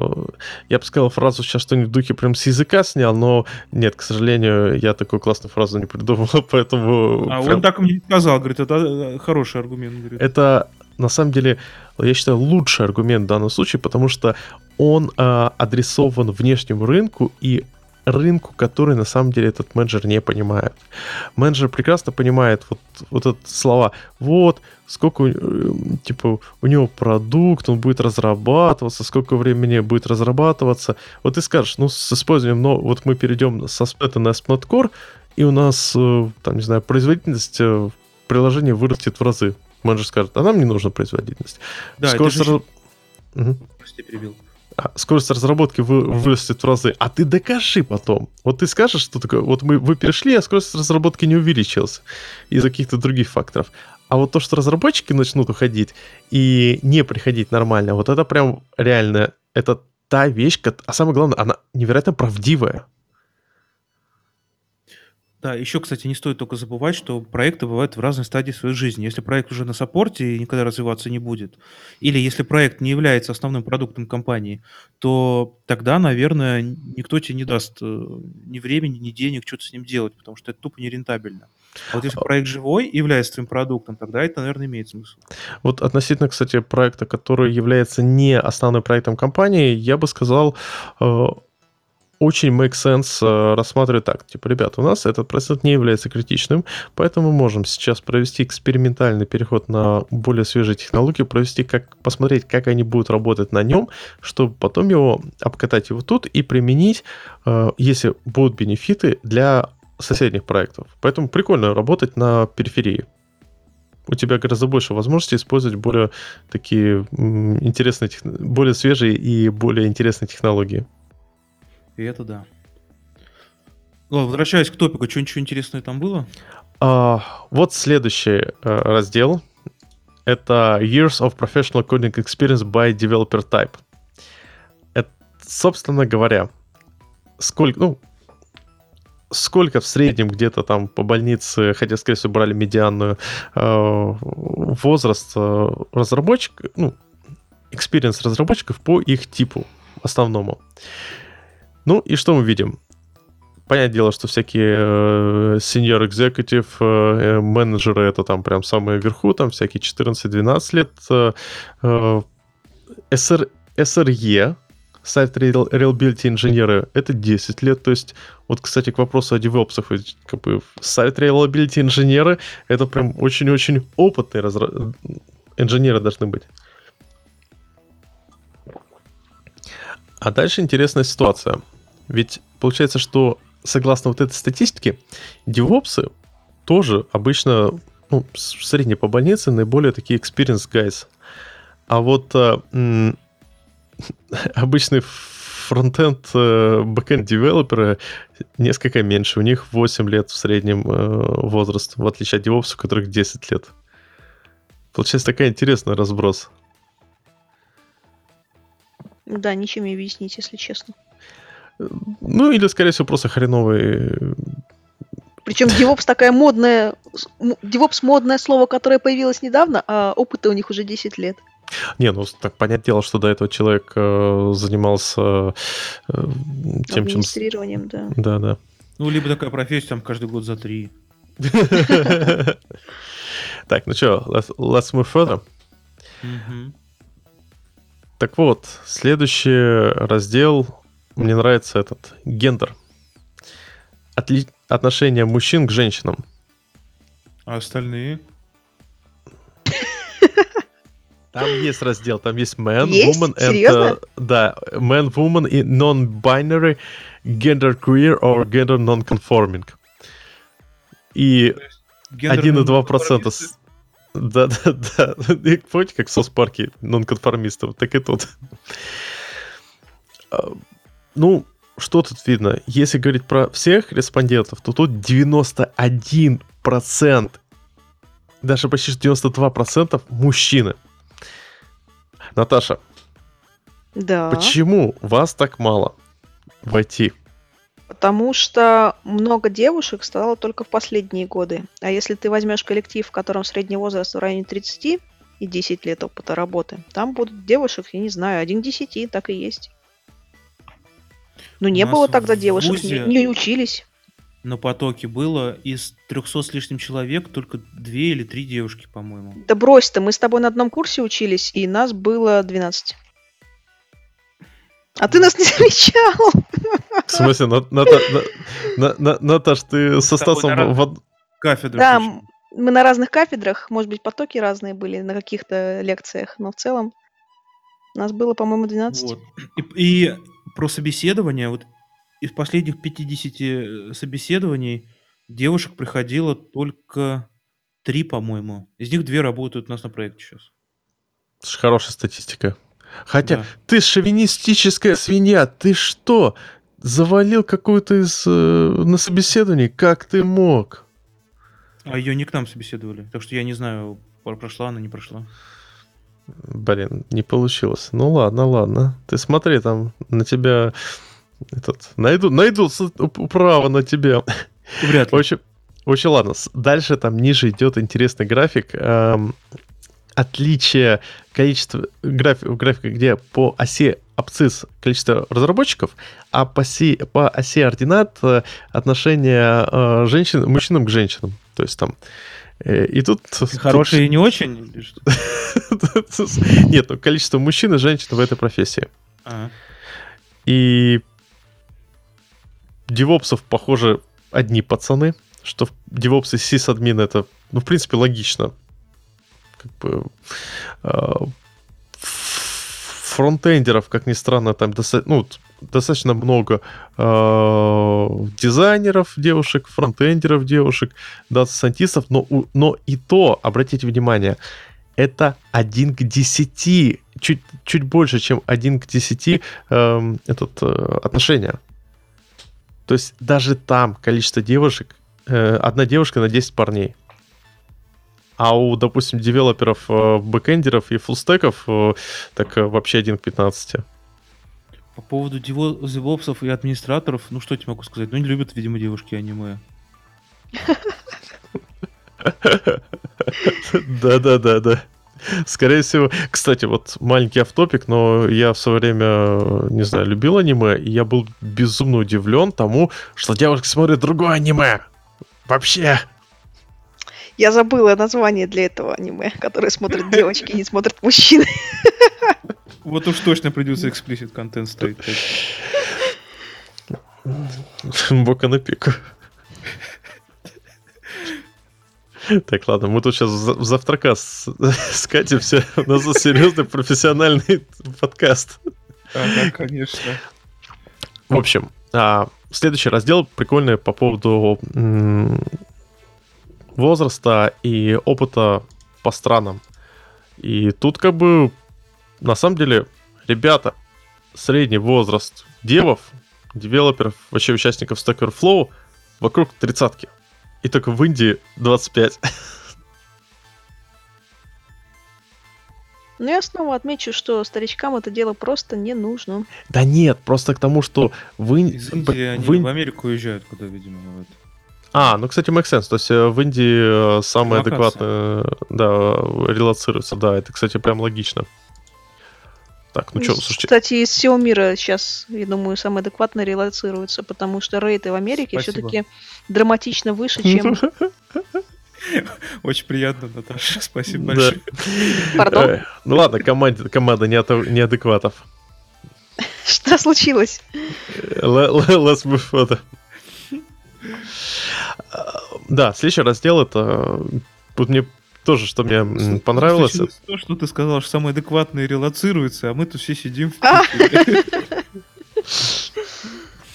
я бы сказал фразу сейчас что-нибудь в духе прям с языка снял, но нет, к сожалению, я такую классную фразу не придумал, поэтому... А прям... он так мне сказал, говорит, это э, хороший аргумент. Говорит. Это на самом деле, я считаю, лучший аргумент в данном случае, потому что он э, адресован внешнему рынку и рынку, который на самом деле этот менеджер не понимает. Менеджер прекрасно понимает вот, вот эти слова. Вот, сколько, э, типа, у него продукт, он будет разрабатываться, сколько времени будет разрабатываться. Вот ты скажешь, ну, с использованием, но вот мы перейдем со сплета на Core, и у нас, э, там, не знаю, производительность э, приложения вырастет в разы. Менеджер скажет, а нам не нужна производительность. Да, Скорость... это же... Угу. Прости, перебил. А, скорость разработки вы, вырастет в разы, а ты докажи потом. Вот ты скажешь, что такое, вот мы, вы перешли, а скорость разработки не увеличилась из-за каких-то других факторов. А вот то, что разработчики начнут уходить и не приходить нормально, вот это прям реально, это та вещь, а самое главное, она невероятно правдивая. Да, еще, кстати, не стоит только забывать, что проекты бывают в разной стадии своей жизни. Если проект уже на саппорте и никогда развиваться не будет, или если проект не является основным продуктом компании, то тогда, наверное, никто тебе не даст э, ни времени, ни денег что-то с ним делать, потому что это тупо нерентабельно. А вот если а проект живой и является твоим продуктом, тогда это, наверное, имеет смысл. Вот относительно, кстати, проекта, который является не основным проектом компании, я бы сказал, э, очень make sense э, рассматривать так. Типа, ребята, у нас этот процесс не является критичным, поэтому мы можем сейчас провести экспериментальный переход на более свежие технологии, провести, как, посмотреть, как они будут работать на нем, чтобы потом его обкатать его тут и применить, э, если будут бенефиты для соседних проектов. Поэтому прикольно работать на периферии у тебя гораздо больше возможностей использовать более такие интересные, более свежие и более интересные технологии. И это да. Ладно, возвращаясь к топику, что ничего интересного там было? А, вот следующий э, раздел. Это Years of Professional Coding Experience by Developer Type. Это, собственно говоря, сколько, ну, сколько в среднем где-то там по больнице, хотя, скорее всего, брали медианную, э, возраст э, разработчика, ну, experience разработчиков по их типу основному. Ну и что мы видим? Понятное дело, что всякие э, senior executive, э, менеджеры, это там прям самые вверху, там всякие 14-12 лет. Э, э, SR, SRE, Site Reliability инженеры, это 10 лет. То есть, вот, кстати, к вопросу о девопсах, как бы Site Reliability инженеры, это прям очень-очень опытные разра... инженеры должны быть. А дальше интересная ситуация. Ведь получается, что согласно вот этой статистике, девопсы тоже обычно ну, средние по больнице наиболее такие experience guys. А вот м- обычный frontend, backend девелоперы несколько меньше. У них 8 лет в среднем э, возраст, в отличие от девопсов, у которых 10 лет. Получается такая интересный разброс. Да, ничем не объяснить, если честно. Ну, или, скорее всего, просто хреновый... Причем DevOps такая модная... DevOps модное слово, которое появилось недавно, а опыта у них уже 10 лет. Не, ну так понятное дело, что до этого человек э, занимался э, тем, Администрированием, чем... да. Да, да. Ну, либо такая профессия там каждый год за три. Так, ну что, let's move further. Так вот, следующий раздел, мне нравится этот, гендер. Отли... Отношение мужчин к женщинам. А остальные? Там есть раздел, там есть man, есть? woman Серьезно? and... Uh, да, man, woman и non-binary, gender queer or gender non-conforming. И 1,2%. С... Да, да, да. И помните, как в соцпарке нонконформистов, так и тут. Ну, что тут видно? Если говорить про всех респондентов, то тут 91%, даже почти 92% мужчины. Наташа. Да. Почему вас так мало в IT? Потому что много девушек стало только в последние годы. А если ты возьмешь коллектив, в котором средний возраст в районе 30 и 10 лет опыта работы, там будут девушек, я не знаю, один к 10, так и есть. Но не было тогда девушек, вузе... не, не учились. На потоке было из 300 с лишним человек только две или три девушки, по-моему. Да брось ты, мы с тобой на одном курсе учились, и нас было 12. А ты нас не замечал. В смысле, Наташ, ты со Стасом в кафедру. Да, мы на разных кафедрах, может быть, потоки разные были на каких-то лекциях, но в целом нас было, по-моему, 12. Вот. И, и про собеседование, вот из последних 50 э, собеседований девушек приходило только три, по-моему. Из них две работают у нас на проекте сейчас. Хорошая статистика. Хотя да. ты шовинистическая свинья, ты что? Завалил какую-то из э, на собеседовании? Как ты мог? А ее не к нам собеседовали. Так что я не знаю, прошла она, не прошла. Блин, не получилось. Ну ладно, ладно. Ты смотри, там на тебя этот, найду, найду право на тебя. Вряд ли. В общем, в общем, ладно. Дальше там ниже идет интересный график. Эм, отличие количества графика, графика, где по оси абцисс количество разработчиков, а по оси, по оси ординат э, отношение э, женщин, мужчинам к женщинам. То есть там и тут... Хорошие и не очень? Нет, ну количество мужчин и женщин в этой профессии. И девопсов, похоже, одни пацаны, что девопсы сисадмин это, ну, в принципе, логично. Как бы э, фронтендеров, как ни странно, там доста- ну, достаточно много э, дизайнеров девушек, фронтендеров девушек, дата-сайентистов, но, но и то, обратите внимание, это 1 к 10, чуть, чуть больше, чем 1 к 10 э, этот, э, отношения. То есть даже там количество девушек, э, одна девушка на 10 парней. А у, допустим, девелоперов, э, бэкэндеров и фуллстеков э, так э, вообще 1 к 15. По поводу дево- девопсов и администраторов, ну что я тебе могу сказать? Ну, не любят, видимо, девушки аниме. Да-да-да-да. Скорее всего, кстати, вот маленький автопик, но я в свое время, не знаю, любил аниме, и я был безумно удивлен тому, что девушка смотрит другое аниме. Вообще. Я забыла название для этого аниме, которое смотрят девочки, не смотрят мужчины. Вот уж точно придется эксплисит контент ставить. Бока на пику. Так, ладно, мы тут сейчас в завтрака с- скатимся. У нас серьезный профессиональный подкаст. Ага, конечно. В общем, а, следующий раздел прикольный по поводу возраста и опыта по странам. И тут как бы, на самом деле, ребята, средний возраст девов, девелоперов, вообще участников Stack Overflow вокруг тридцатки. И только в Индии 25. Но я снова отмечу, что старичкам это дело просто не нужно. Да нет, просто к тому, что в Ин- Из Индии они в Ин- в Америку уезжают, куда, видимо, вот. А, ну, кстати, make sense. То есть э, в Индии э, самое адекватное, да, релацируется. Да, это, кстати, прям логично. Так, ну что, слушайте, Кстати, из всего мира сейчас, я думаю, самое адекватно релацируется, потому что рейты в Америке Спасибо. все-таки драматично выше, чем... Очень приятно, Наташа. Спасибо большое. Пардон? Э, Ну ладно, команда, неадекватов. Что случилось? Э, Let's move. А, Да, следующий раздел это... э, Тут мне тоже, что мне м, понравилось. То, что ты сказал, что самые адекватные релацируются, а мы тут все сидим в А.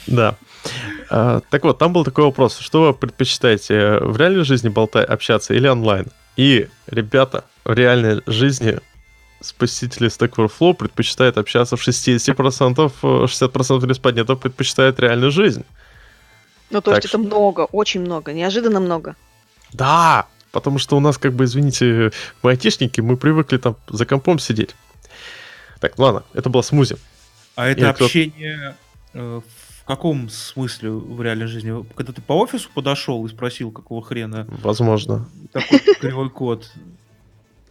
Да. А, Так вот, там был такой вопрос. Что вы предпочитаете, в реальной жизни болтать, общаться или онлайн? И, ребята, в реальной жизни спасители Stack Overflow предпочитают общаться в 60%, э, 60% респондентов предпочитают реальную жизнь. Ну, то есть Так это много, очень много, неожиданно много. Да, потому что у нас, как бы, извините, мы айтишники, мы привыкли там за компом сидеть. Так, ладно, это было смузи. А это кто- общение э, в каком смысле в реальной жизни? Когда ты по офису подошел и спросил, какого хрена Возможно. такой кривой код,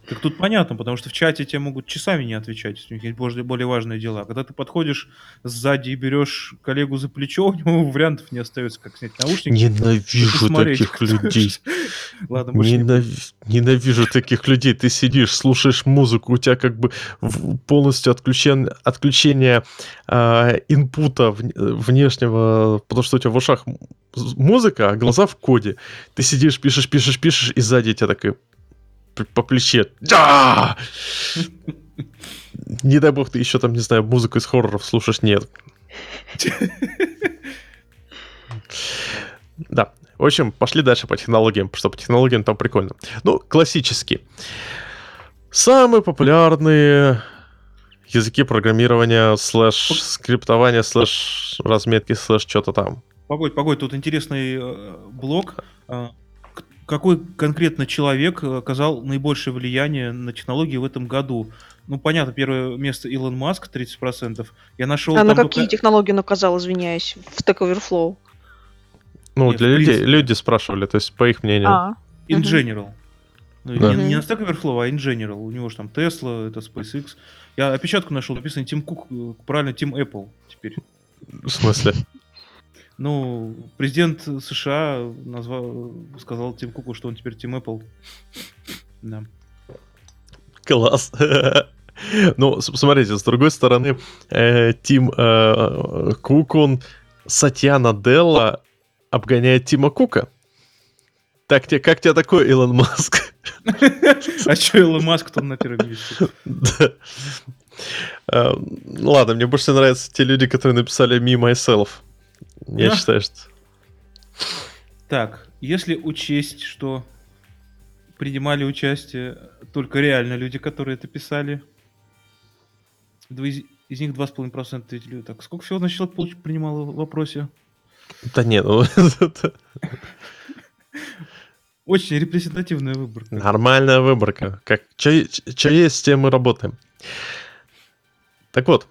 так тут понятно, потому что в чате тебе могут часами не отвечать, если у них есть более, более важные дела. Когда ты подходишь сзади и берешь коллегу за плечо, у него вариантов не остается, как снять наушники. Ненавижу таких людей. Ладно, больше не буду. Ненав- Ненавижу таких людей. Ты сидишь, слушаешь музыку, у тебя как бы полностью отключен, отключение а, инпута вн- внешнего, потому что у тебя в ушах музыка, а глаза в коде. Ты сидишь, пишешь, пишешь, пишешь, и сзади тебя так и п- по плече. Да! Не дай бог, ты еще там, не знаю, музыку из хорроров слушаешь. Нет. Да. В общем, пошли дальше по технологиям, потому что по технологиям там прикольно. Ну, классически. Самые популярные языки программирования, слэш скриптования, слэш разметки, слэш что-то там. Погодь, погодь, тут интересный э, блок. Какой конкретно человек э, оказал наибольшее влияние на технологии в этом году? Ну, понятно, первое место Илон Маск, 30%. Я нашел А на какие только- технологии он указал, извиняюсь, в Stack Overflow? Ну, Нет, для людей, люди спрашивали, то есть по их мнению. А, in general. Ну, Да. не, не на. Stack Overflow, а in general. У него же там Tesla, это SpaceX. Я опечатку нашел, написано Тим Кук, э, правильно, Тим Apple теперь. В смысле? Ну, президент США назвал, сказал Тим Куку, что он теперь Тим Apple. Да. Класс. Ну, смотрите, с другой стороны, э, Тим э, Кук, он Сатья Наделла обгоняет Тима Кука. Так тебе, как тебе такой Илон Маск? А что Илон Маск там на первом месте? Да. Э, Ладно, мне больше нравятся те люди, которые написали Me Myself. Я А. считаю, что... Так, если учесть, что принимали участие только реально люди, которые это писали, из, из них 2,5% ответили. Так, сколько всего человек получ- принимало в вопросе? Да нет, ну, Очень репрезентативная выборка. нормальная выборка. Как, что есть, с тем мы работаем. Так вот,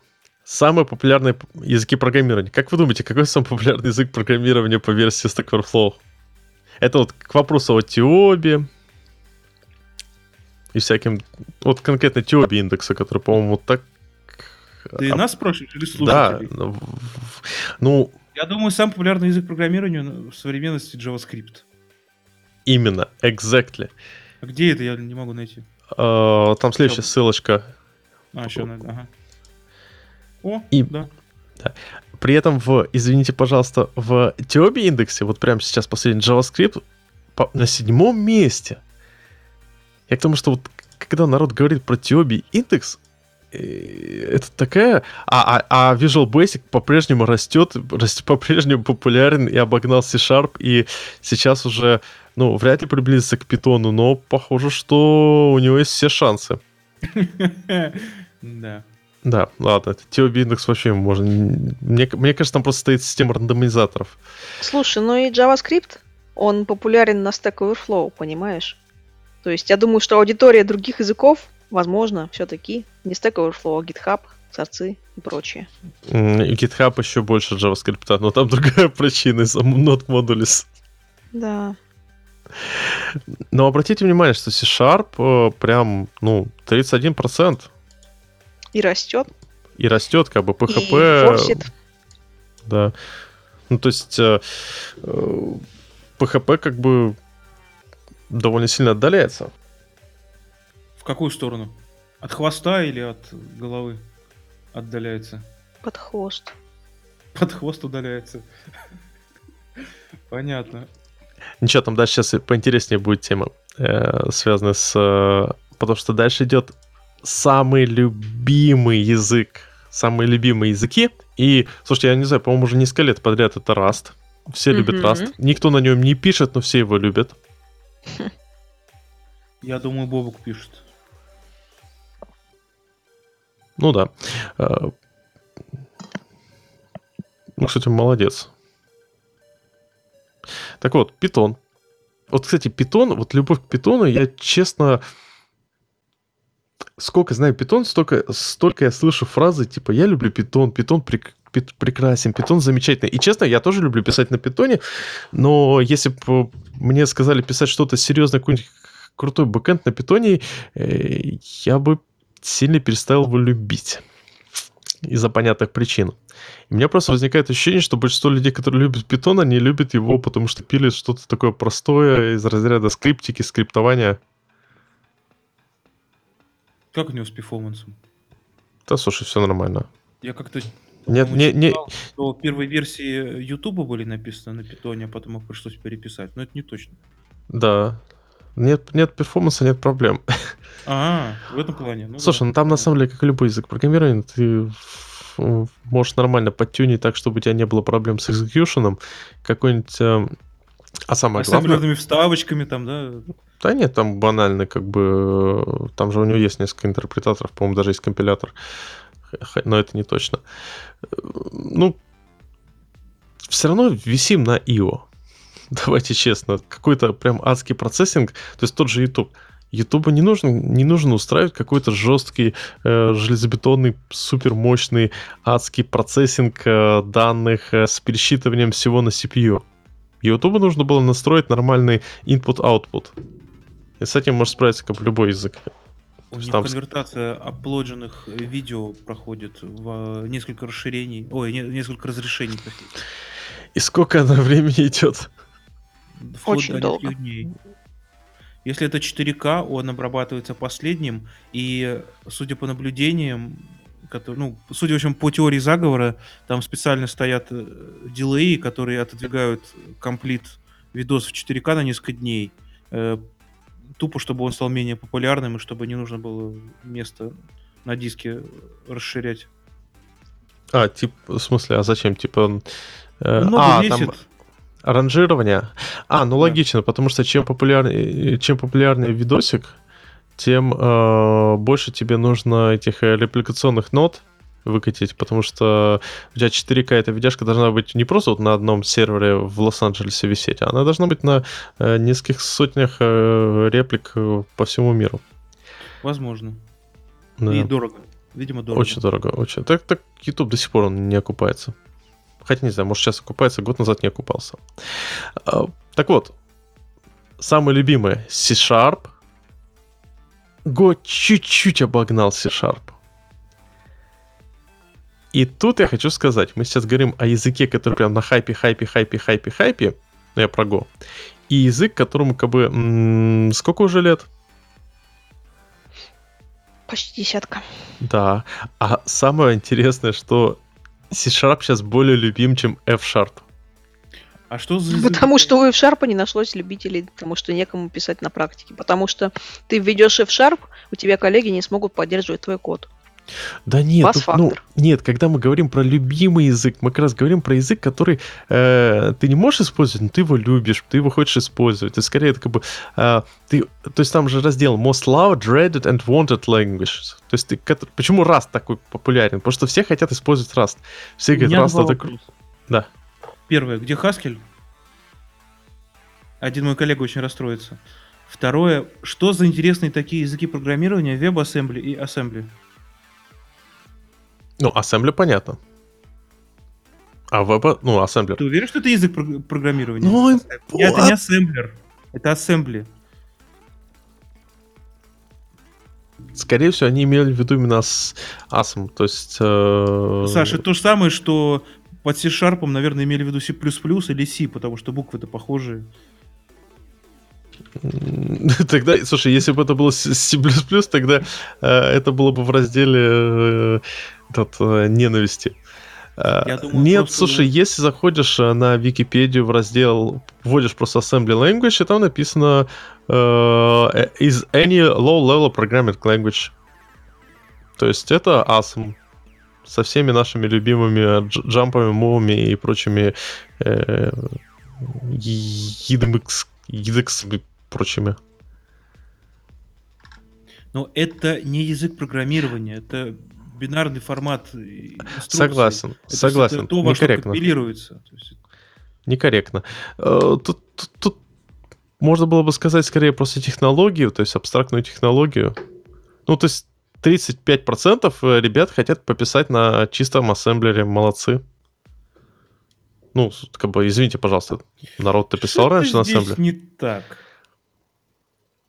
самые популярные языки программирования. Как вы думаете, какой самый популярный язык программирования по версии Stack Overflow? Это вот к вопросу о Тиобе и всяким... Вот конкретно Тиобе индекса, который, по-моему, вот так... Ты а, нас спрашиваешь или Да, слушателей? ну, в- ну, Я думаю, самый популярный язык программирования ну, в современности JavaScript. именно, exactly. А где это, я не могу найти. А, Там следующая ссылочка. А, еще надо, ага. О, И- да. При этом в, извините, пожалуйста, в Тиобе индексе, вот прямо сейчас последний JavaScript по- на седьмом месте. Я к тому, что вот когда народ говорит про Тиоби индекс, э, это такая... А, а, а Visual Basic по-прежнему растет, растет, по-прежнему популярен и обогнал C-Sharp, и сейчас уже, ну, вряд ли приблизится к питону, но похоже, что у него есть все шансы. Да. Да, ладно, это TOB индекс вообще можно... Мне, мне кажется, там просто стоит система рандомизаторов. Слушай, ну и JavaScript, он популярен на Stack Overflow, понимаешь? То есть я думаю, что аудитория других языков, возможно, все-таки не Stack Overflow, а GitHub, сорцы и прочее. GitHub еще больше JavaScript, но там другая причина из-за Node Modules. Да. Но обратите внимание, что C-Sharp э, прям, ну, 31%. И растет, И растет, как бы, и PHP... форсит. Да. Ну, то есть э, э, PHP как бы довольно сильно отдаляется. В какую сторону? От хвоста или от головы отдаляется? под хвост. Под хвост удаляется. Понятно. Ничего, там дальше сейчас поинтереснее будет тема, э, связанная с... э, потому что дальше идет самый любимый язык, самые любимые языки. И, слушайте, я не знаю, по-моему, уже несколько лет подряд это Rust. Все любят Мгм. Rust. Никто на нем не пишет, но все его любят. Я думаю, Бобук пишет. Ну да. Э, Ну, кстати, молодец. Так вот, питон. Вот, кстати, питон, вот любовь к питону, я честно... Сколько знаю питон, столько, столько я слышу фразы, типа, я люблю питон, питон прек- пит- прекрасен, питон замечательный. И честно, я тоже люблю писать на питоне, но если бы мне сказали писать что-то серьезное, какой-нибудь крутой бэкэнд на питоне, э, я бы сильно перестал его любить. Из-за понятных причин. И у меня просто возникает ощущение, что большинство людей, которые любят питон, они любят его, потому что пилят что-то такое простое из разряда скриптики, скриптования. Как у него с перформансом? Да, слушай, все нормально. Я как-то Нет, не, не, что первые версии Ютуба были написаны на питоне, а потом их пришлось переписать. Но это не точно. да. Нет, нет перформанса, нет проблем. А, в этом плане. Ну, Слушай, да. ну там на самом деле, как и любой язык программирования, ты можешь нормально подтюнить так, чтобы у тебя не было проблем с экзекьюшеном. Какой-нибудь... э, А самое главное... Ассемблерными вставочками там, да? Да нет, там банально, как бы, э, там же у него есть несколько интерпретаторов, по-моему, даже есть компилятор, но это не точно. Э, Ну, все равно висим на IO. Давайте честно, какой-то прям адский процессинг, то есть тот же YouTube. Ютубу не нужен, не нужно устраивать какой-то жесткий, э, железобетонный, супермощный адский процессинг э, данных э, с пересчитыванием всего на CPU. Ютубу нужно было настроить нормальный input-output. И с этим может справиться как любой язык. У них Там- конвертация апплодженных э, видео проходит в э, несколько расширений, ой, не- несколько разрешений. И сколько она времени идет? Вплоть Очень до долго. дней. Если это 4К, он обрабатывается последним, и, судя по наблюдениям, котор- ну, судя, в общем, по теории заговора, там специально стоят э, дилеи, которые отодвигают комплит видос в 4К на несколько дней, э, тупо, чтобы он стал менее популярным, и чтобы не нужно было место на диске расширять. А, тип, в смысле, а зачем? Типа... э, Много а, весит. там ранжирование. А, ну Да. логично, потому что чем популярнее, чем популярнее видосик, тем э, больше тебе нужно этих э, репликационных нот выкатить, потому что у тебя 4К эта видяшка должна быть не просто вот на одном сервере в Лос-Анджелесе висеть, а она должна быть на э, нескольких сотнях э, реплик э, по всему миру. Возможно. Да. И дорого. Видимо, дорого. Очень дорого, очень. Так, так YouTube до сих пор он не окупается. Хотя не знаю, может сейчас окупается, год назад не окупался. А, так вот, самое любимое C-Sharp. Го чуть-чуть обогнал C-Sharp. И тут я хочу сказать, мы сейчас говорим о языке, который прям на хайпе, хайпе, хайпе, хайпе, хайпе. Ну, я про Go. И язык, которому как бы... м, сколько уже лет? Почти десятка. Да. А самое интересное, что C-Sharp сейчас более любим, чем F-Sharp. А что за язык? Потому что у F-Sharp не нашлось любителей, потому что некому писать на практике. Потому что ты введешь F-Sharp, у тебя коллеги не смогут поддерживать твой код. Да нет, тут, ну, нет, когда мы говорим про любимый язык, мы как раз говорим про язык, который э, ты не можешь использовать, но ты его любишь, ты его хочешь использовать. И скорее это как бы э, ты, то есть там же раздел most loved, dreaded and wanted languages. То есть ты, почему Rust такой популярен? Потому что все хотят использовать Rust. Все говорят, Rust это круто. Да. Первое, где Хаскель? Один мой коллега очень расстроится. Второе, что за интересные такие языки программирования WebAssembly и Assembly? Ну, Assembly понятно. А веб, ну, Assembly. Ты уверен, что это язык прог- программирования? Ну, Нет, это не ассемблер, это Assembly. Скорее всего, они имели в виду именно с ASM, то есть... э, Саша, то же самое, что под C-Sharp, наверное, имели в виду C++ или C, потому что буквы-то похожие. Тогда, слушай, если бы это было C++, тогда э, это было бы в разделе э, этот, э, ненависти. Э, Я думаю, Нет, просто- слушай, если заходишь э, на Википедию в раздел, вводишь просто Assembly Language, и там написано э, is any low-level programming language. То есть это ASM со всеми нашими любимыми дж- джампами, мувами и прочими э, едмикс, едекс и прочими. Но это не язык программирования, это бинарный формат. Согласен, Это согласен. это то, во что Некорректно. компилируется. То есть Некорректно. Э, Тут, тут, тут можно было бы сказать скорее просто технологию, то есть абстрактную технологию. Ну, то есть 35% э, ребят хотят пописать на чистом ассемблере. Молодцы. Ну, как бы, извините, пожалуйста, народ-то писал раньше на ассемблере? не так.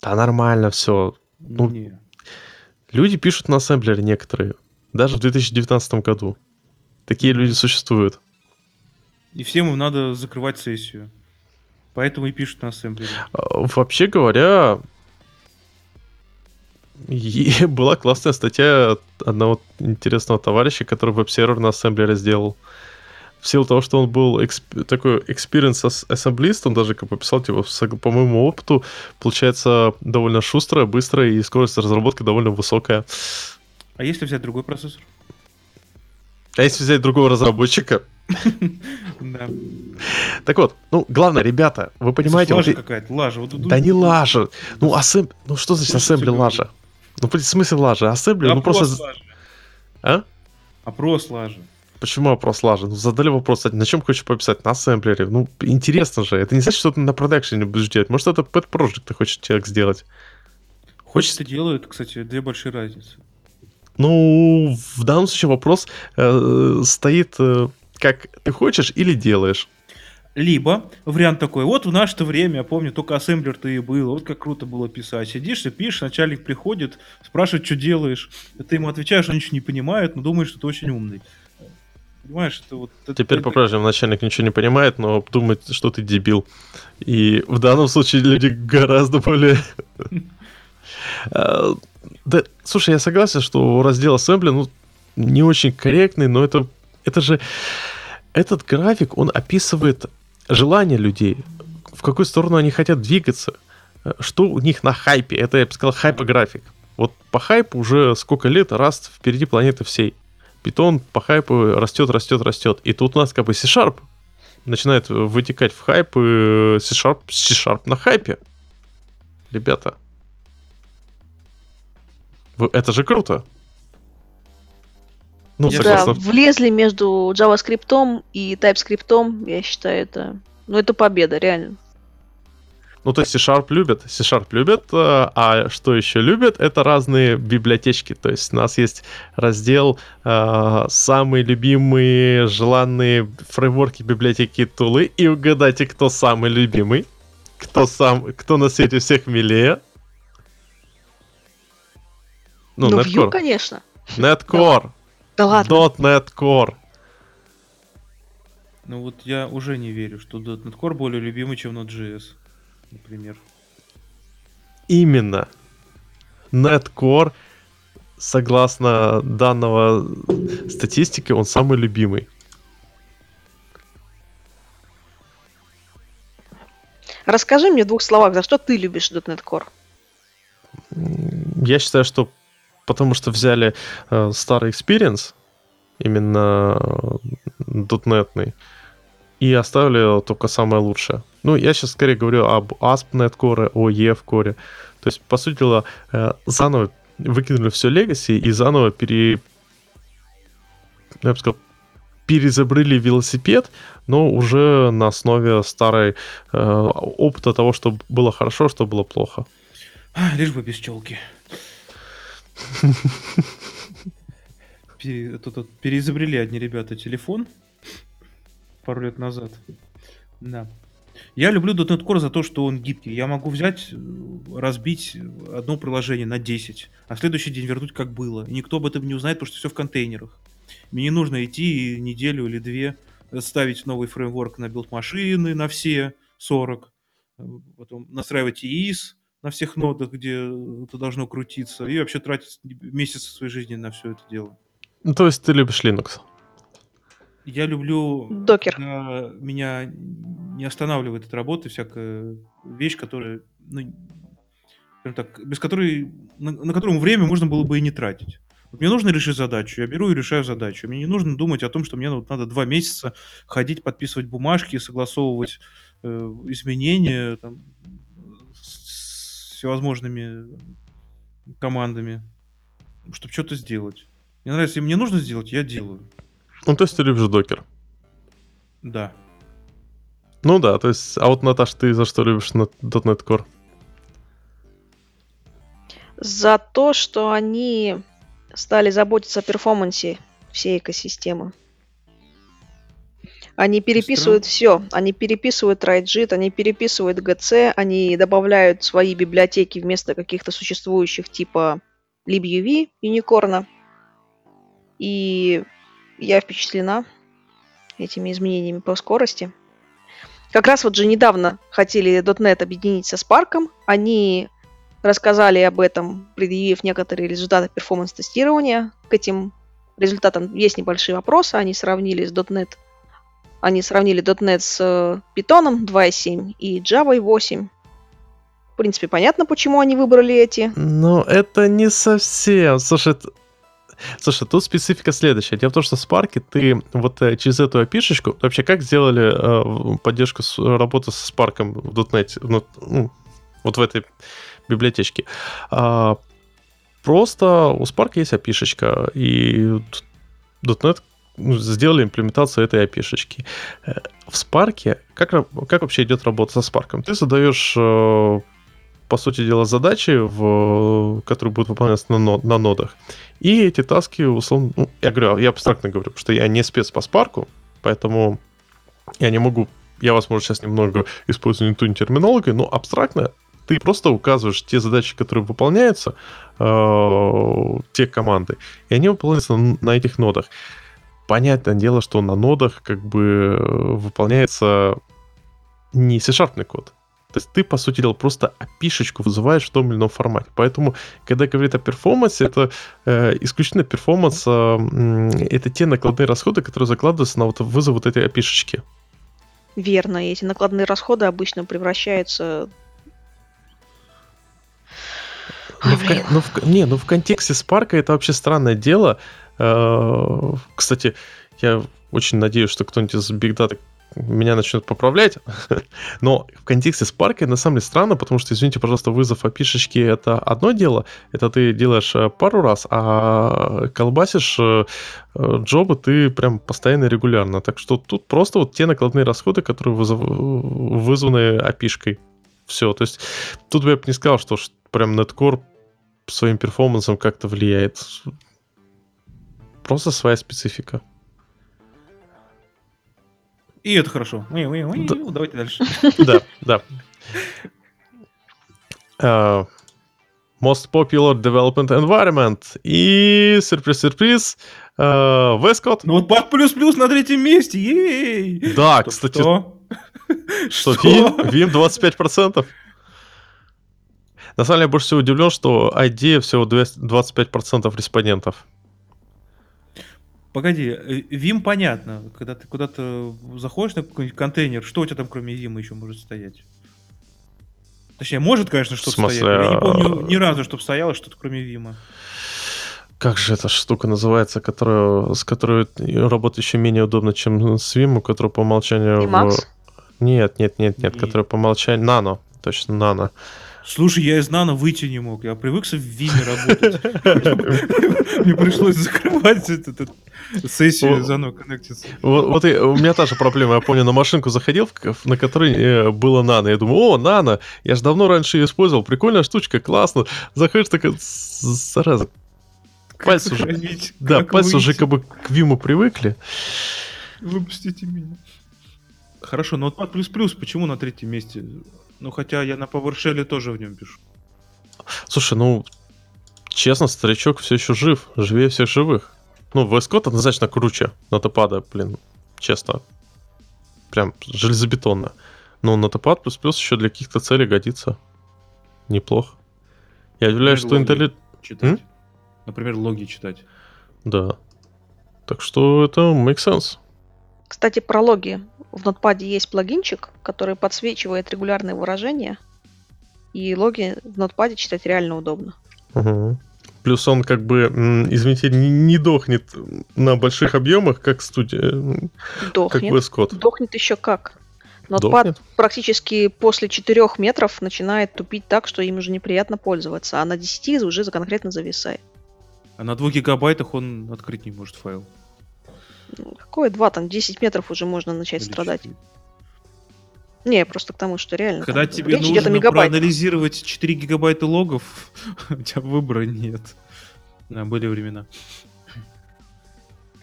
Да нормально все. Ну, Не. Люди пишут на ассемблере некоторые. Даже в 2019 году. Такие люди существуют. И всем им надо закрывать сессию. Поэтому и пишут на ассемблере. А, Вообще говоря, и была классная статья одного интересного товарища, который веб-сервер на ассемблере сделал. В силу того, что он был эксп- такой experience ас- ассемблист, он даже как бы писал, типа, по моему опыту, получается довольно шустрая, быстрая и скорость разработки довольно высокая. А если взять другой процессор? А если взять другого разработчика? Да. Так вот, ну, главное, ребята, вы понимаете... Лажа какая-то, лажа. Да не лажа. Ну, ассембли... Ну, что значит ассембли лажа? Ну, в смысле лажа? Ассембли, ну, просто... Опрос. А? Опрос лажа. Почему вопрос лажа? Ну, задали вопрос, кстати, на чем хочешь пописать? На ассемблере. Ну, интересно же. Это не значит, что ты на продакшене будешь делать. Может, это pet project ты хочешь человек сделать. Хочется делают, кстати, две большие разницы. Ну, в данном случае вопрос э, стоит, э, как ты хочешь или делаешь. Либо вариант такой, вот в наше-то время, я помню, только ассемблер-то и было, вот как круто было писать. Сидишь и пишешь, начальник приходит, спрашивает, что делаешь. Ты ему отвечаешь, он ничего не понимает, но думает, что ты очень умный. Понимаешь, это вот... это- Теперь это- по-прежнему начальник ничего не понимает, но думает, что ты дебил. И в данном случае люди гораздо более... Да, слушай, я согласен, что раздел ассембли, ну, не очень корректный, но это, это же... Этот график, он описывает желание людей, в какую сторону они хотят двигаться, э, что у них на хайпе. Это, я бы сказал, хайпографик. Вот по хайпу уже сколько лет раз впереди планеты всей. Питон по хайпу растет, растет, растет. И тут у нас как бы C-Sharp начинает вытекать в хайп, и C-Sharp, C-Sharp на хайпе. Ребята. Это же круто. Ну, Я Да, влезли между JavaScript и TypeScript, я считаю, это... Ну, это победа, реально. Ну, то есть C-Sharp любят, C-Sharp любят, э, а что еще любят, это разные библиотечки. То есть у нас есть раздел э, «Самые любимые, желанные фреймворки, библиотеки, тулы». И угадайте, кто самый любимый, кто, сам, кто на свете всех милее. Ну, Ну, Vue, конечно. Netcore. Да ладно. .NET Core. Ну вот я уже не верю, что .NET Core более любимый, чем Node.js, например. Именно. Netcore, согласно данного статистики, он самый любимый. Расскажи мне в двух словах, за что ты любишь .NET Core? Я считаю, что потому что взяли э, старый experience, именно э, .NET, и оставили только самое лучшее. Ну, я сейчас скорее говорю об ASP.NET Core, о EF Core. То есть, по сути дела, э, заново выкинули все Legacy и заново пере... Я бы сказал, перезабрали велосипед, но уже на основе старой э, опыта того, что было хорошо, что было плохо. Лишь бы без челки. Пере- Тут вот переизобрели одни ребята телефон пару лет назад. Да. Я люблю .NET Core за то, что он гибкий. Я могу взять, э, разбить одно приложение на 10, а следующий день вернуть как было. И никто об этом не узнает, потому что все в контейнерах. Мне не нужно идти и неделю или две ставить новый фреймворк на build машины, на все 40, э, потом настраивать EIS на всех нодах, где это должно крутиться, и вообще тратить месяц своей жизни на все это дело. Ну, то есть ты любишь Linux. Я люблю, Докер. когда меня не останавливает от работы всякая вещь, которая, ну, скажем так, без которой, на, на которую время можно было бы и не тратить. Вот мне нужно решить задачу, я беру и решаю задачу. Мне не нужно думать о том, что мне вот надо два месяца ходить, подписывать бумажки, согласовывать э, изменения там, всевозможными командами, чтобы что-то сделать. Мне нравится, если мне нужно сделать, я делаю. Ну, то есть ты любишь докер. Да. Ну да, то есть, а вот, Наташ, ты за что любишь .NET Core? За то, что они стали заботиться о перформансе всей экосистемы. Они переписывают все. Они переписывают RightJIT, они переписывают GC, они добавляют свои библиотеки вместо каких-то существующих типа libuv, Unicorn. И я впечатлена этими изменениями по скорости. Как раз вот же недавно хотели .NET объединить со Spark. Они рассказали об этом, предъявив некоторые результаты перформанс-тестирования. К этим результатам есть небольшие вопросы. Они сравнили с .NET они сравнили .NET с э, Python 2.7 и Java 8. В принципе, понятно, почему они выбрали эти. Ну, это не совсем. Слушай, Слушай, тут специфика следующая. Дело в том, что в Spark ты вот э, через эту опишечку... Вообще, как сделали э, поддержку с, работы со Spark в .NET? Ну, ну, вот в этой библиотечке. А, просто у Spark есть опишечка, и .NET сделали имплементацию этой опишечки. Э, В Spark, как, как вообще идет работа со Spark? Ты задаешь, э, по сути дела, задачи, в, которые будут выполняться на, на нодах. И эти таски, условно, ну, я говорю, я абстрактно говорю, что я не спец по Spark, поэтому я не могу, я, возможно, сейчас немного использую не ту терминологию, но абстрактно ты просто указываешь те задачи, которые выполняются, э, те команды, и они выполняются на, на этих нодах. Понятное дело, что на нодах как бы э, выполняется не C-sharpный код. То есть ты, по сути дела, просто опишечку вызываешь в том или ином формате. Поэтому, когда говорит о перформансе, это э, исключительно перформанс, э, это те накладные расходы, которые закладываются на вот вызов вот этой опишечки. Верно, эти накладные расходы обычно превращаются... Ну, в, ну, в не, ну в контексте Спарка это вообще странное дело. Э, Кстати, я очень надеюсь, что кто-нибудь из Big Data меня начнут поправлять. Но в контексте Spark на самом деле странно, потому что, извините, пожалуйста, вызов API это одно дело, это ты делаешь э, пару раз, а колбасишь э, джобы ты прям постоянно регулярно. Так что тут просто вот те накладные расходы, которые вызов... вызваны API-шкой. Все, то есть тут бы я бы не сказал, что прям Netcore своим перформансом как-то влияет. Просто своя специфика. И это хорошо. Да. Давайте дальше. Да, да. Uh, most Popular Development Environment. И сюрприз-сюрприз. Uh, Westcott. Ну вот Бак плюс-плюс на третьем месте. Ей! Да, что, кстати. Что? Что, Vim 25%. На самом деле, я больше всего удивлен, что ID всего 25% респондентов. Погоди, э, Vim понятно. Когда ты куда-то заходишь на какой-нибудь контейнер, что у тебя там кроме Vim еще может стоять? Точнее, может, конечно, что-то стоять. Я не помню ни разу, чтобы стояло что-то кроме Vim. Как же эта штука называется, которая, с которой работать еще менее удобно, чем с Vim, у которой по умолчанию... Emacs? В... Нет, нет, нет, нет, которая по умолчанию... Нано, точно, Нано. Слушай, я из Нано выйти не мог. Я привыкся в Виме работать. Мне пришлось закрывать эту сессию заново коннектиться. Вот у меня та же проблема. Я помню, на машинку заходил, на которой э, было Нано. Я думаю, о, Нано, я же давно раньше ее использовал. Прикольная штучка, классно. Заходишь, такая, зараза. Пальцы уже, да, пальцы уже как бы к Виму привыкли. Выпустите меня. Хорошо, но вот Пад плюс плюс почему на третьем месте? Ну, хотя я на PowerShell тоже в нем пишу. Слушай, ну, честно, старичок все еще жив, живее всех живых. Ну, VS Code однозначно круче Notepad, блин, честно. Прям железобетонно. Но Notepad плюс-плюс еще для каких-то целей годится. Неплохо. Я удивляюсь, что Intel... Читать. М? Например, логи читать. Да. Так что это make sense. Кстати, про логи в Notepad есть плагинчик, который подсвечивает регулярные выражения, и логи в Notepad читать реально удобно. Угу. Плюс он как бы, извините, не, не дохнет на больших объемах, как студия. Дохнет. Как VS Дохнет еще как. Notepad Дохнет? практически после 4 метров начинает тупить так, что им уже неприятно пользоваться, а на 10 уже конкретно зависает. А на 2 гигабайтах он открыть не может файл. Какое два, там 10 метров уже можно начать Или страдать. 4. Не, просто к тому, что реально. Когда там, тебе нужно проанализировать 4 гигабайта логов, у тебя выбора нет. Да, были времена.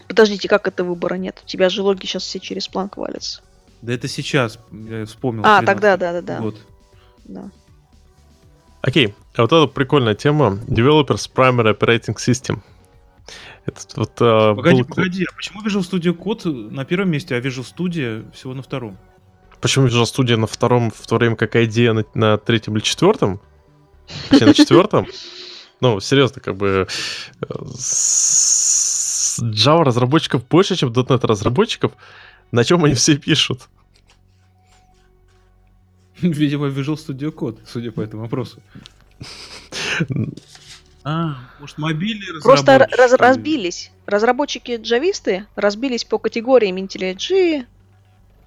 Подождите, как это выбора нет? У тебя же логи сейчас все через планк валятся. Да это сейчас, я вспомнил. А, тогда, да, да, да. Вот. Да. Окей, а вот это прикольная тема. Developers Primary Operating System. Это вот, а, погоди, был... погоди, а почему Visual Studio Code на первом месте, а Visual Studio всего на втором? Почему Visual Studio на втором, в то время как идея на, на третьем или четвертом? Вообще на четвертом? Ну, серьезно, как бы э, Java разработчиков больше, чем .NET разработчиков. На чем они все пишут? Видимо, Visual Studio Code, судя по этому вопросу. А, может, мобильные Просто раз, разбились. Разработчики джависты разбились по категориям IntelliJ,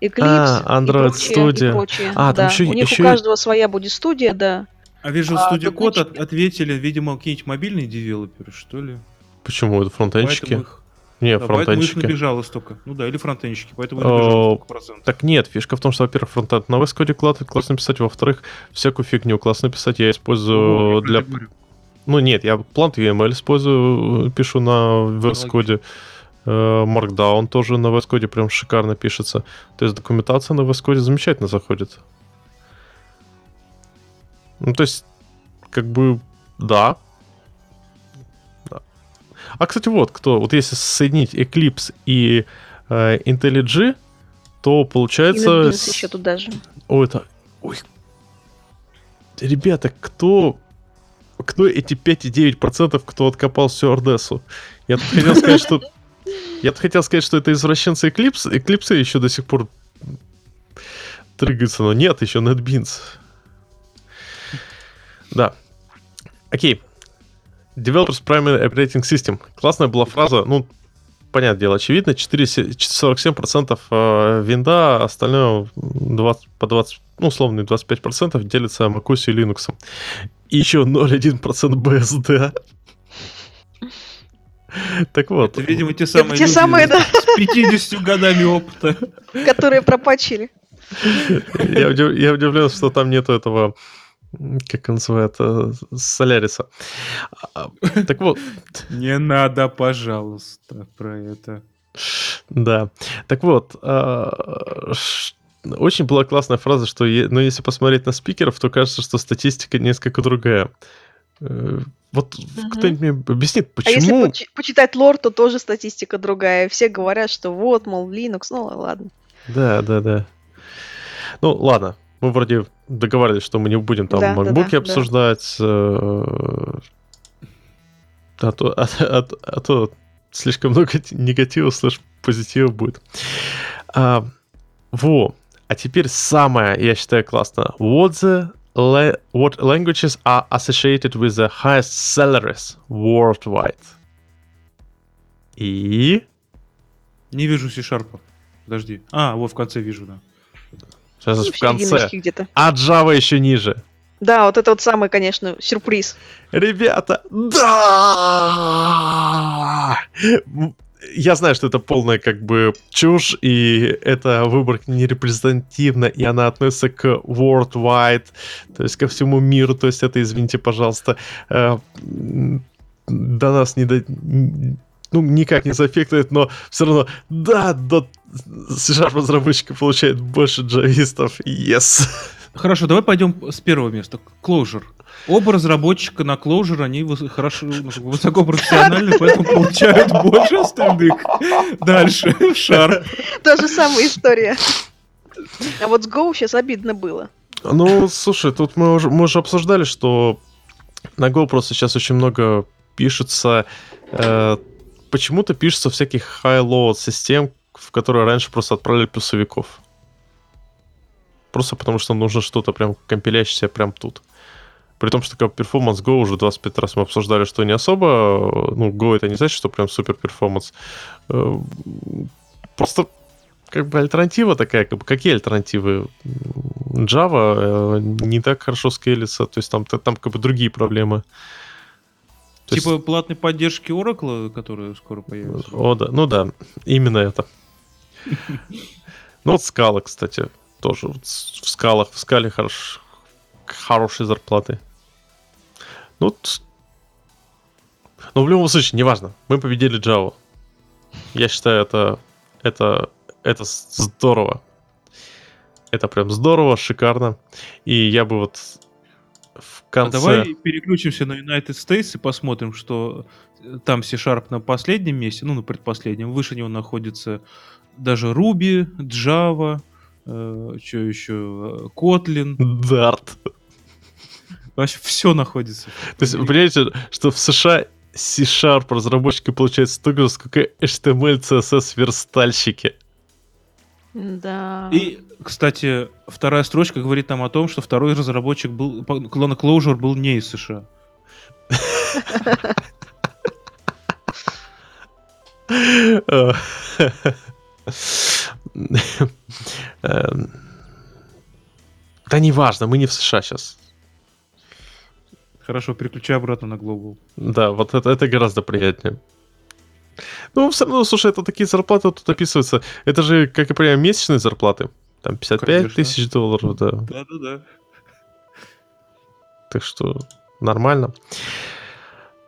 Eclipse а, Android и прочее, Studio. И прочее. А, да. еще, у них еще... у каждого своя будет студия, да. А Visual а, Studio Code от, ответили, видимо, какие-нибудь мобильные девелоперы, что ли? Почему? Это фронтенчики? Их... Не, да, фронтенчики. Поэтому их набежало столько. Ну да, или фронтенчики, поэтому набежало столько процентов. Так нет, фишка в том, что, во-первых, фронтенд на VS Code классно, классно писать, во-вторых, всякую фигню классно писать я использую ну, для... Ну нет, я Plant UML использую, пишу на VS Code. Э, Markdown тоже на VS Code прям шикарно пишется. То есть документация на VS Code замечательно заходит. Ну, то есть, как бы, да. да. А, кстати, вот, кто, вот если соединить Eclipse и э, IntelliJ, то получается... И еще туда же. Ой, это... Ой. Ребята, кто кто эти 5,9%, кто откопал всю Ордесу? Я тут хотел сказать, что... Я тут хотел сказать, что это извращенцы Eclipse. Eclipse еще до сих пор трыгаются, но нет, еще NetBeans. Да. Окей. Developers Primary Operating System. Классная была фраза. Ну, понятное дело, очевидно, 4, 47% э, винда, остальное 20, по 20, ну, условно, 25% делится macOS и Linux. И еще 0,1% BSD. Так вот. Это, видимо, те самые те люди самые, да. с 50 годами опыта. Которые пропачили. Я, удив- я удивлен, что там нету этого, как он называется, Соляриса. А, Так вот, Не надо, пожалуйста, про это. да. Так вот, а, очень была классная фраза, что ну, если посмотреть на спикеров, то кажется, что статистика несколько другая. Э, Вот Мгм. кто-нибудь мне объяснит, А если почему... почи- почитать лор, то тоже статистика другая. Все говорят, что вот, мол, Linux, ну ладно. Да, да, да. Ну, ладно. Мы вроде договаривались, что мы не будем там Да, да, макбуки да, да. обсуждать. э, А то, а, а- а то слишком много негатива слэш позитива будет. А, во. А теперь самое, я считаю, классно. What the la- what languages are associated with the highest salaries worldwide? И Не вижу C-Sharp. Подожди. А, вот в конце вижу, да. сейчас Ну, в конце. А Java еще ниже. Да, вот это вот самый, конечно, сюрприз. Ребята, да! Я знаю, что это полная как бы чушь, и эта выборка не репрезентативна, и она относится к worldwide, то есть ко всему миру, то есть это, извините, пожалуйста, э, до нас не до... Ну, никак не заэффектует, но все равно, да, до C-Sharp разработчика получает больше джавистов, yes. Хорошо, давай пойдем с первого места. Clojure. Оба разработчика на Clojure, они хорошо, ну, как бы высокопрофессиональны, поэтому получают больше остальных. Дальше. Sharp. Та же самая история. А вот с Go сейчас обидно было. Ну, слушай, тут мы уже, мы уже обсуждали, что на Go просто сейчас очень много пишется... э, почему-то пишется всяких high-load систем, в которые раньше просто отправляли плюсовиков. Просто потому что нужно что-то прям компилящееся прям тут. При том, что как performance Go уже 25 раз мы обсуждали, что не особо... э, Ну, Go это не значит, что прям супер performance. Э, Просто как бы альтернатива такая, как бы какие альтернативы? Java э, не так хорошо скейлится, то есть там, там как бы другие проблемы. То есть- Типа платной поддержки Oracle, которая скоро появится. О, да, ну да, именно это. Ну вот скала, кстати, тоже в скалах, в скале хорош, хорошие зарплаты. Ну, но в любом случае, неважно, мы победили Java. Я считаю, это, это, это здорово. Это прям здорово, шикарно. И я бы вот в А конце... давай переключимся на United States и посмотрим, что э, там C-Sharp на последнем месте, ну, на предпоследнем. Выше него находится даже Ruby, Java, что еще, э, Kotlin. Dart. Вообще все находится. То есть, понимаете, что в США C-Sharp разработчики получают столько же, сколько HTML, CSS верстальщики. Да. И, кстати, вторая строчка говорит нам о том, что второй разработчик был, клона Clojure был не из США. Да неважно, мы не в США сейчас. Хорошо, переключай обратно на Global. Да, вот это, это гораздо приятнее. Ну, все равно, слушай, это такие зарплаты тут описываются. Это же, как я понимаю, месячные зарплаты. Там 55 Конечно. тысяч долларов, да. Да-да-да. Так что нормально.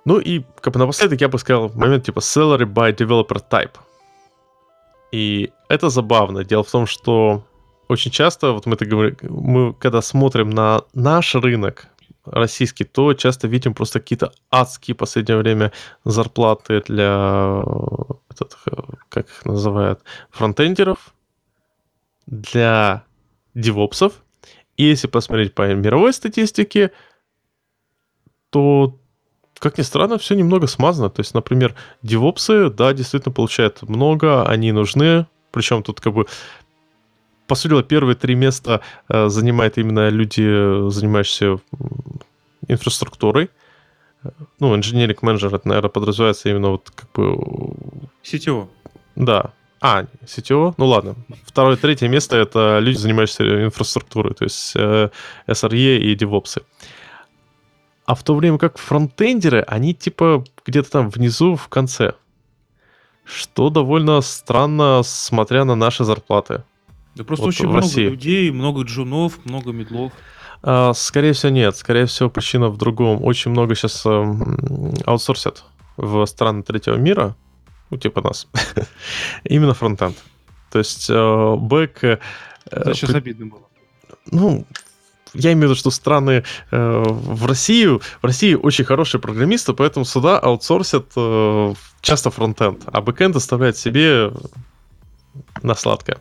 Ну и как бы напоследок я бы сказал момент типа salary by developer type. И это забавно. Дело в том, что очень часто, вот мы, это говорим, мы когда смотрим на наш рынок российский, то часто видим просто какие-то адские в последнее время зарплаты для этот, э, как их называют, фронтендеров, для девопсов. И если посмотреть по мировой статистике, то, как ни странно, все немного смазано. То есть, например, девопсы, да, действительно получают много, они нужны. Причем тут как бы по сути дела, первые три места э, занимают именно люди, занимающиеся инфраструктурой. ну, engineering manager, это, наверное, подразумевается именно вот как бы... CTO. Да. А, CTO? Ну ладно. Второе, третье место — это люди, занимающиеся инфраструктурой, то есть э, SRE и DevOps. А в то время как фронтендеры, они типа где-то там внизу в конце. Что довольно странно, смотря на наши зарплаты. Да просто Вот очень много России. людей, много джунов, много медлов. А, скорее всего, нет. Скорее всего, причина в другом. Очень много сейчас эм, аутсорсят в страны третьего мира, ну, типа нас, именно фронтенд. То есть э, бэк... э, Это сейчас при- обидно было. ну, я имею в виду, что страны э, в Россию, в России очень хорошие программисты, поэтому сюда аутсорсят э, часто фронтенд, а бэкенд оставляет себе на сладкое.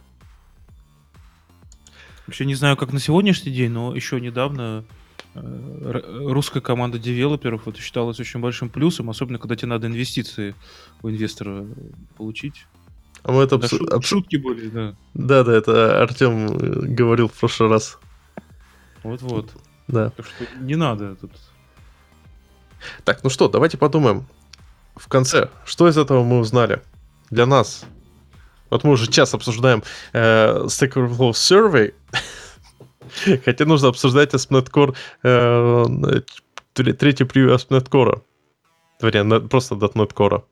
Вообще не знаю, как на сегодняшний день, но еще недавно э, русская команда девелоперов это считалась очень большим плюсом, особенно когда тебе надо инвестиции у инвестора получить. А мы это Да, обсу- шутки были, да. Да, да, это Артем говорил в прошлый раз. Вот-вот. Да. Так что не надо тут. Так, ну что, давайте подумаем. В конце, что из этого мы узнали? Для нас. Вот мы уже час обсуждаем э, Stack Overflow Survey. Хотя нужно обсуждать ASP.NET Core, э, тре- третий превью ASP.NET Core. Вернее, на- просто .NET Core.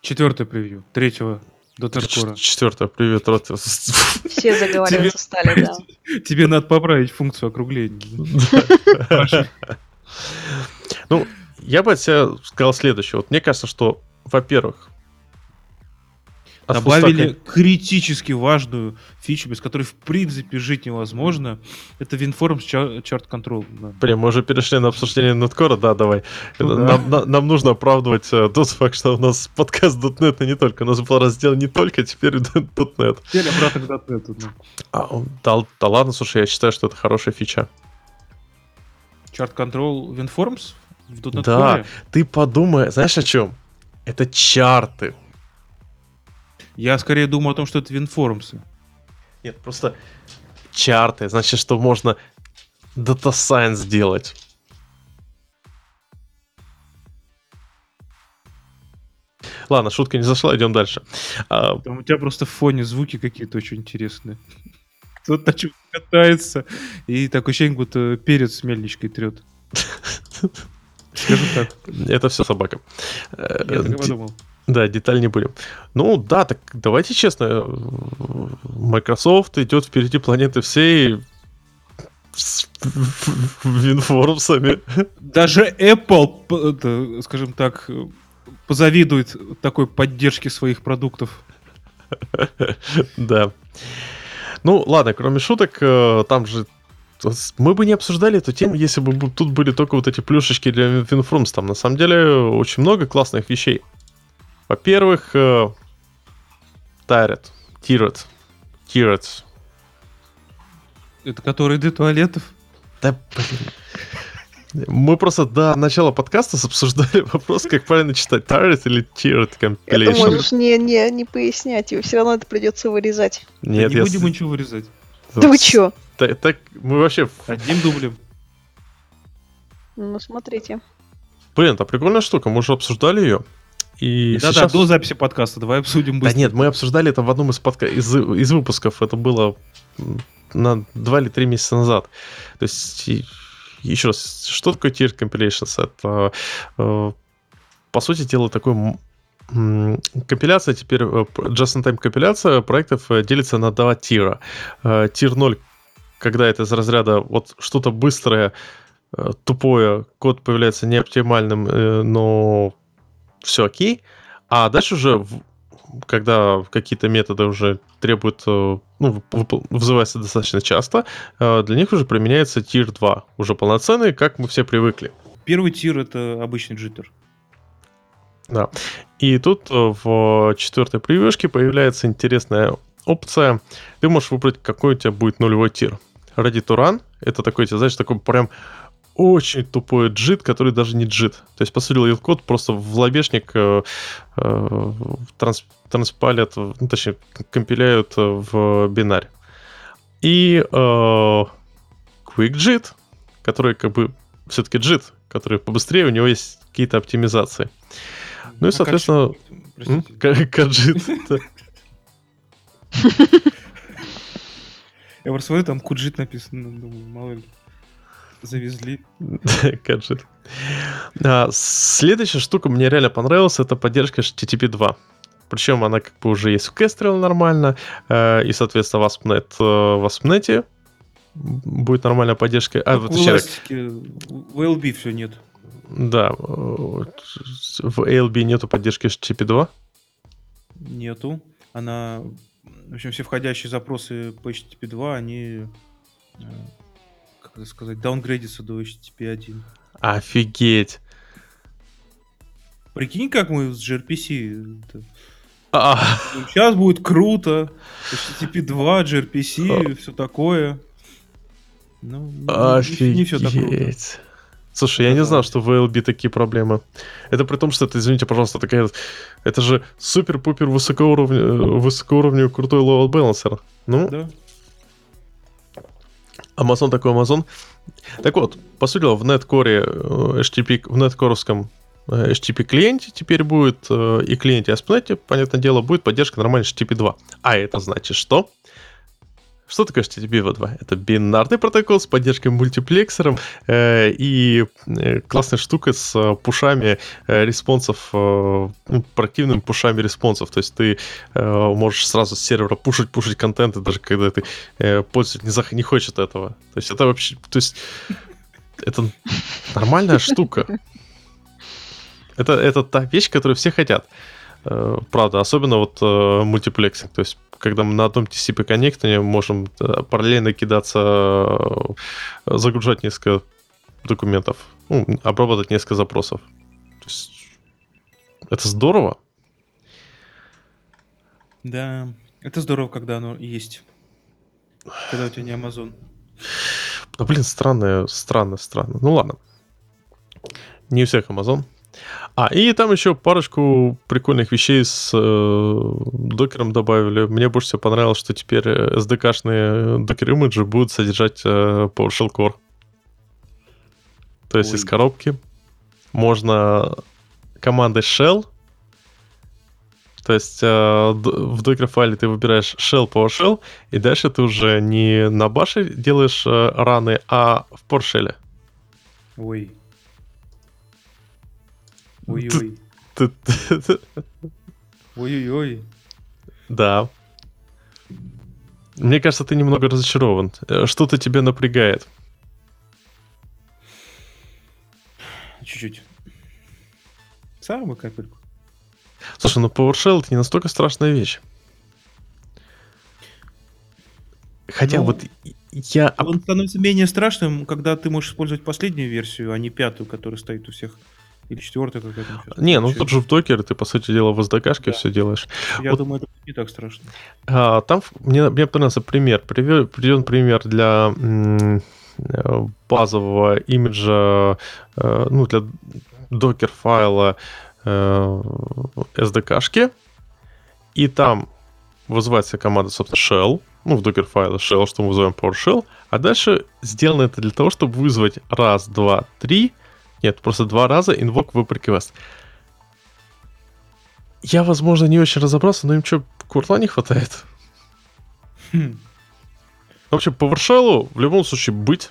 Четвертое превью, третьего Core. Четвертое превью. трот- Все заговариваться стали, да. Тебе надо поправить функцию округления. Ну, я бы от себя сказал следующее. Вот мне кажется, что, во-первых, Добавили критически важную фичу, без которой в принципе жить невозможно. Это WinForms Chart Control. да. Блин, мы уже перешли на обсуждение неткора, да, давай. Ну да. нам, на- нам нужно оправдывать э, тот факт, что у нас подкаст .NET и не только. У нас был раздел не только, теперь .NET. Теперь обратно к .NET. да. А, да, да ладно, слушай, я считаю, что это хорошая фича. Chart Control WinForms в .NET Да. Core? Ты подумай, знаешь о чем? Это чарты. Я скорее думаю о том, что это WinForms. Нет, просто чарты. Значит, что можно Data Science делать. Ладно, шутка не зашла, идем дальше. А, Там у тебя просто в фоне звуки какие-то очень интересные. Кто-то на чем катается, и такое ощущение, будто перец с мельничкой трет. Скажу так. это все собака. Э, Я так подумал. Да, деталь не будем. Ну да, так давайте честно, Microsoft идет впереди планеты всей с винформсами. Даже Apple, это, скажем так, позавидует такой поддержке своих продуктов. Да. Ну, ладно, кроме шуток, э, там же мы бы не обсуждали эту тему, если бы тут были только вот эти плюшечки для WinForms. Там на самом деле очень много классных вещей. Во-первых, э, Tired, Tiered, Tiered. Это которые до туалетов. Да, блин. Мы просто до начала подкаста обсуждали вопрос, как правильно читать Tired или Tiered Это Compilation. можешь не, не, не пояснять, и все равно это придется вырезать. Нет, не я будем ничего вырезать. Да вы чё? Так, так мы вообще... Одним дублем. Ну, смотрите. Блин, это прикольная штука, мы уже обсуждали ее. И Да-да, сейчас... до записи подкаста. Давай обсудим Да быстро. нет, мы обсуждали это в одном из, подка... из, из выпусков. Это было на два или три месяца назад. То есть, и- еще раз, что такое Tiered Compilations? Это, э, по сути дела, такой компиляция, теперь э, just-in-time компиляция проектов э, делится на два тира. Тир 0, когда это из разряда вот что-то быстрое, тупое, код появляется неоптимальным, но все окей. А дальше уже, когда какие-то методы уже требуют, э, ну, вызываются достаточно часто, э, для них уже применяется тир 2, уже полноценный, как мы все привыкли. Первый тир это обычный джиттер. Да. И тут э, в четвертой превьюшке появляется интересная опция. Ты можешь выбрать, какой у тебя будет нулевой тир. Ready to run — это такой, знаешь, такой прям очень тупой джит, который даже не джит. То есть, по сути, дела, код просто в лобешник э, э, транс- транспалят, ну, точнее, компиляют э, в бинарь. И э, QuickJIT, который как бы все-таки JIT, который побыстрее, у него есть какие-то оптимизации. Ну и, А соответственно, качество, м, простите. Ка- Kajit, да. Я просто смотрю, там куджит написано, думаю, мало ли. Завезли. Kajit. А, Следующая штука мне реально понравилась, это поддержка HTTP 2. Причем она как бы уже есть в Kestrel нормально, э, и, соответственно, в ASP.NET, э, в будет нормальная поддержка. А, Как вот в LB все нет. да, э, в ALB нету поддержки HTTP 2. Нету. Она... В общем, все входящие запросы по HTTP 2, они... э, Как сказать? Даунгрейдятся до HTTP 1. Офигеть. Прикинь, как мы с gRPC... это- А, Сейчас будет круто. HTTP 2, gRPC, все такое. Ну, не- не все так круто. Офигеть. Слушай, я не знал, что в ALB такие проблемы. Это при том, что это, извините, пожалуйста, такая... Это же супер-пупер высокоуровневый, высокоуровневый крутой load balancer. Ну, Да. Amazon такой Amazon. Так вот, по сути дела, в Netcore, э, HTTP, в Netcore HTTP клиенте теперь будет э, и клиенте ASP.NET, понятное дело, будет поддержка нормальной HTTP 2. А это значит что? Что такое HTTP 2? Это бинарный протокол с поддержкой мультиплексором э, и э, классная штука с э, пушами э, респонсов, э, ну, проактивными пушами респонсов. То есть ты э, можешь сразу с сервера пушить, пушить контент, даже когда ты э, пользователь не, зах- не хочет этого. То есть это вообще... То есть это нормальная штука. Это, это та вещь, которую все хотят. Э, Правда, особенно вот э, мультиплексинг. То есть, когда мы на одном TCP коннекторе можем э, параллельно кидаться, загружать несколько документов, ну, обрабатывать несколько запросов. То есть, это здорово. Да. Это здорово, когда оно есть. Когда у тебя не Amazon. Да, блин, странно, странно, странно. Ну ладно. Не у всех Amazon. А, и там еще парочку прикольных вещей с э, докером добавили. Мне больше всего понравилось, что теперь э, SDK-шные докер-имиджи будут содержать э, PowerShell Core. То есть Ой. из коробки можно командой shell, то есть э, в докер-файле ты выбираешь shell PowerShell, и дальше ты уже не на баше делаешь э, раны, а в PowerShell. Ой. Ой-ой. Ой-ой-ой. Да. Мне кажется, ты немного разочарован. Э, Что-то тебя напрягает. Чуть-чуть. Самую капельку. Слушай, ну PowerShell это не настолько страшная вещь. Хотя Ну, вот я... Он становится менее страшным, когда ты можешь использовать последнюю версию, а не пятую, которая стоит у всех. Или четвертая какая-то. Не, ну тут же в докере ты, по сути дела, в SDK-шке Да. все делаешь. Я вот- думаю, это не так страшно. А, там мне, мне понравился пример. Приве- Приведен пример для э, базового имиджа, э, ну, для докер-файла э, SDK-шки. И там вызывается команда, собственно, shell, ну, в докер-файле shell, что мы вызываем PowerShell, а дальше сделано это для того, чтобы вызвать раз, два, три, нет, просто два раза invoke в request. Я, возможно, не очень разобрался, но им что, курла не хватает? Хм. Вообще, PowerShell в любом случае быть.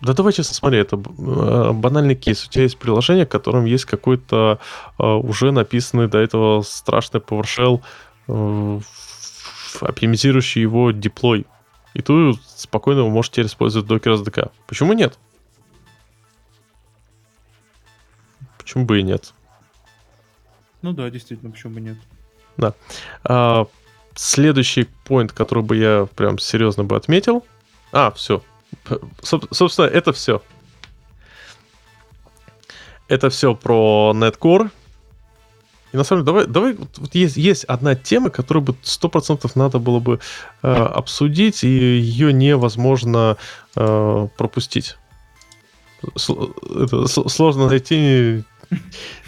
Да давай честно, смотри, это э, банальный кейс. У тебя есть приложение, в котором есть какой-то э, уже написанный до этого страшный PowerShell, э, оптимизирующий его деплой. И ты спокойно можешь теперь использовать в Docker SDK. Почему нет? Почему бы и нет? Ну да, действительно, почему бы нет. А, следующий point, который бы я прям серьезно бы отметил. А, все. собственно, это все. Это все про Netcore. И на самом деле, давай, давай вот, есть, есть одна тема, которую бы 100% надо было бы э, обсудить, и ее невозможно э, пропустить. Сл- это с- сложно найти,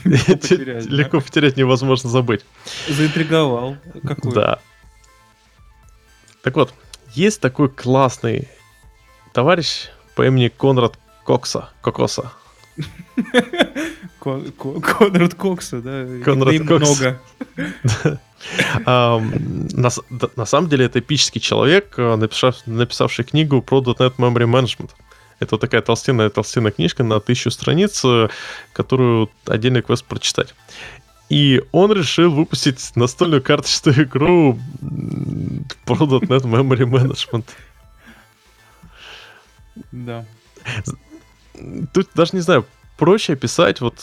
Легко потерять, невозможно забыть. Заинтриговал. Какой? Да. Так вот, есть такой классный товарищ по имени Конрад Кокса. Кокоса. Ко- Ко- Конрад Кокса, да? Конрад Им Кокс. много. На самом деле это эпический человек, э, написав- написавший книгу про .NET Memory Management. Это вот такая толстенная толстенная книжка на тысячу страниц, э, которую отдельный квест прочитать. И он решил выпустить настольную карточную игру про .NET Memory Management. Да. Тут даже не знаю, проще описать вот...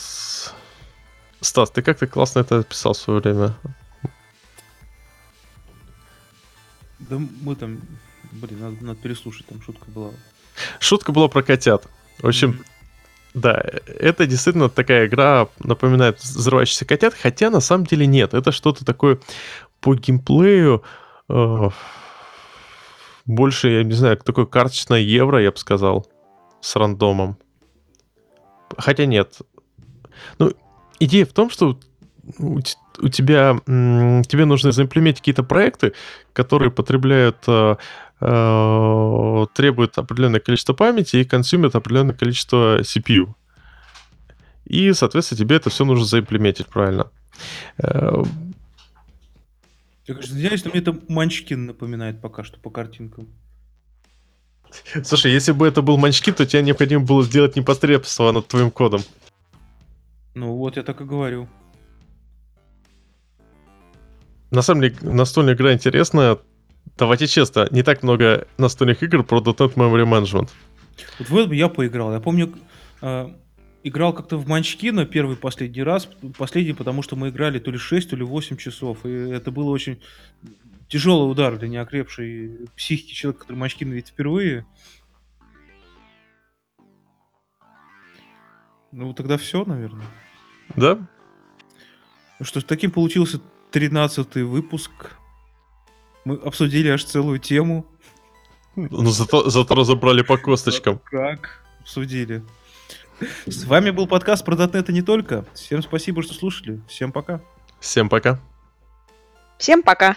Стас, ты как-то классно это описал в свое время. Да мы там... Блин, надо, надо переслушать, там шутка была. Шутка была про котят. В общем, Да, это действительно такая игра, напоминает взрывающихся котят, хотя на самом деле нет. Это что-то такое по геймплею э, больше, я не знаю, такое карточное евро, я бы сказал, с рандомом. Хотя нет. Ну, идея в том, что у, у тебя тебе нужно заимплементить какие-то проекты, которые потребляют э, э, требуют определенное количество памяти и консумят определенное количество CPU. И, соответственно, тебе это все нужно заимплементить правильно. Э, Я, конечно, извиняюсь, но мне это Манчкин напоминает пока что по картинкам. Слушай, если бы это был манчки, то тебе необходимо было сделать непосредственно над твоим кодом. Ну вот, я так и говорю. На самом деле, настольная игра интересная. Давайте честно, не так много настольных игр про .NET Memory Management. Вот в этом я поиграл. Я помню, э, играл как-то в Манчкина первый последний раз. Последний, потому что мы играли то ли 6, то ли 8 часов. И это было очень тяжелый удар для неокрепшей психики человека, который Манчкина видит впервые. Ну, тогда все, наверное. Да? Ну что ж, таким получился 13 выпуск. Мы обсудили аж целую тему. Ну, зато, зато разобрали по косточкам. Как? Обсудили. С вами был подкаст про и не только. Всем спасибо, что слушали. Всем пока. Всем пока. Всем пока.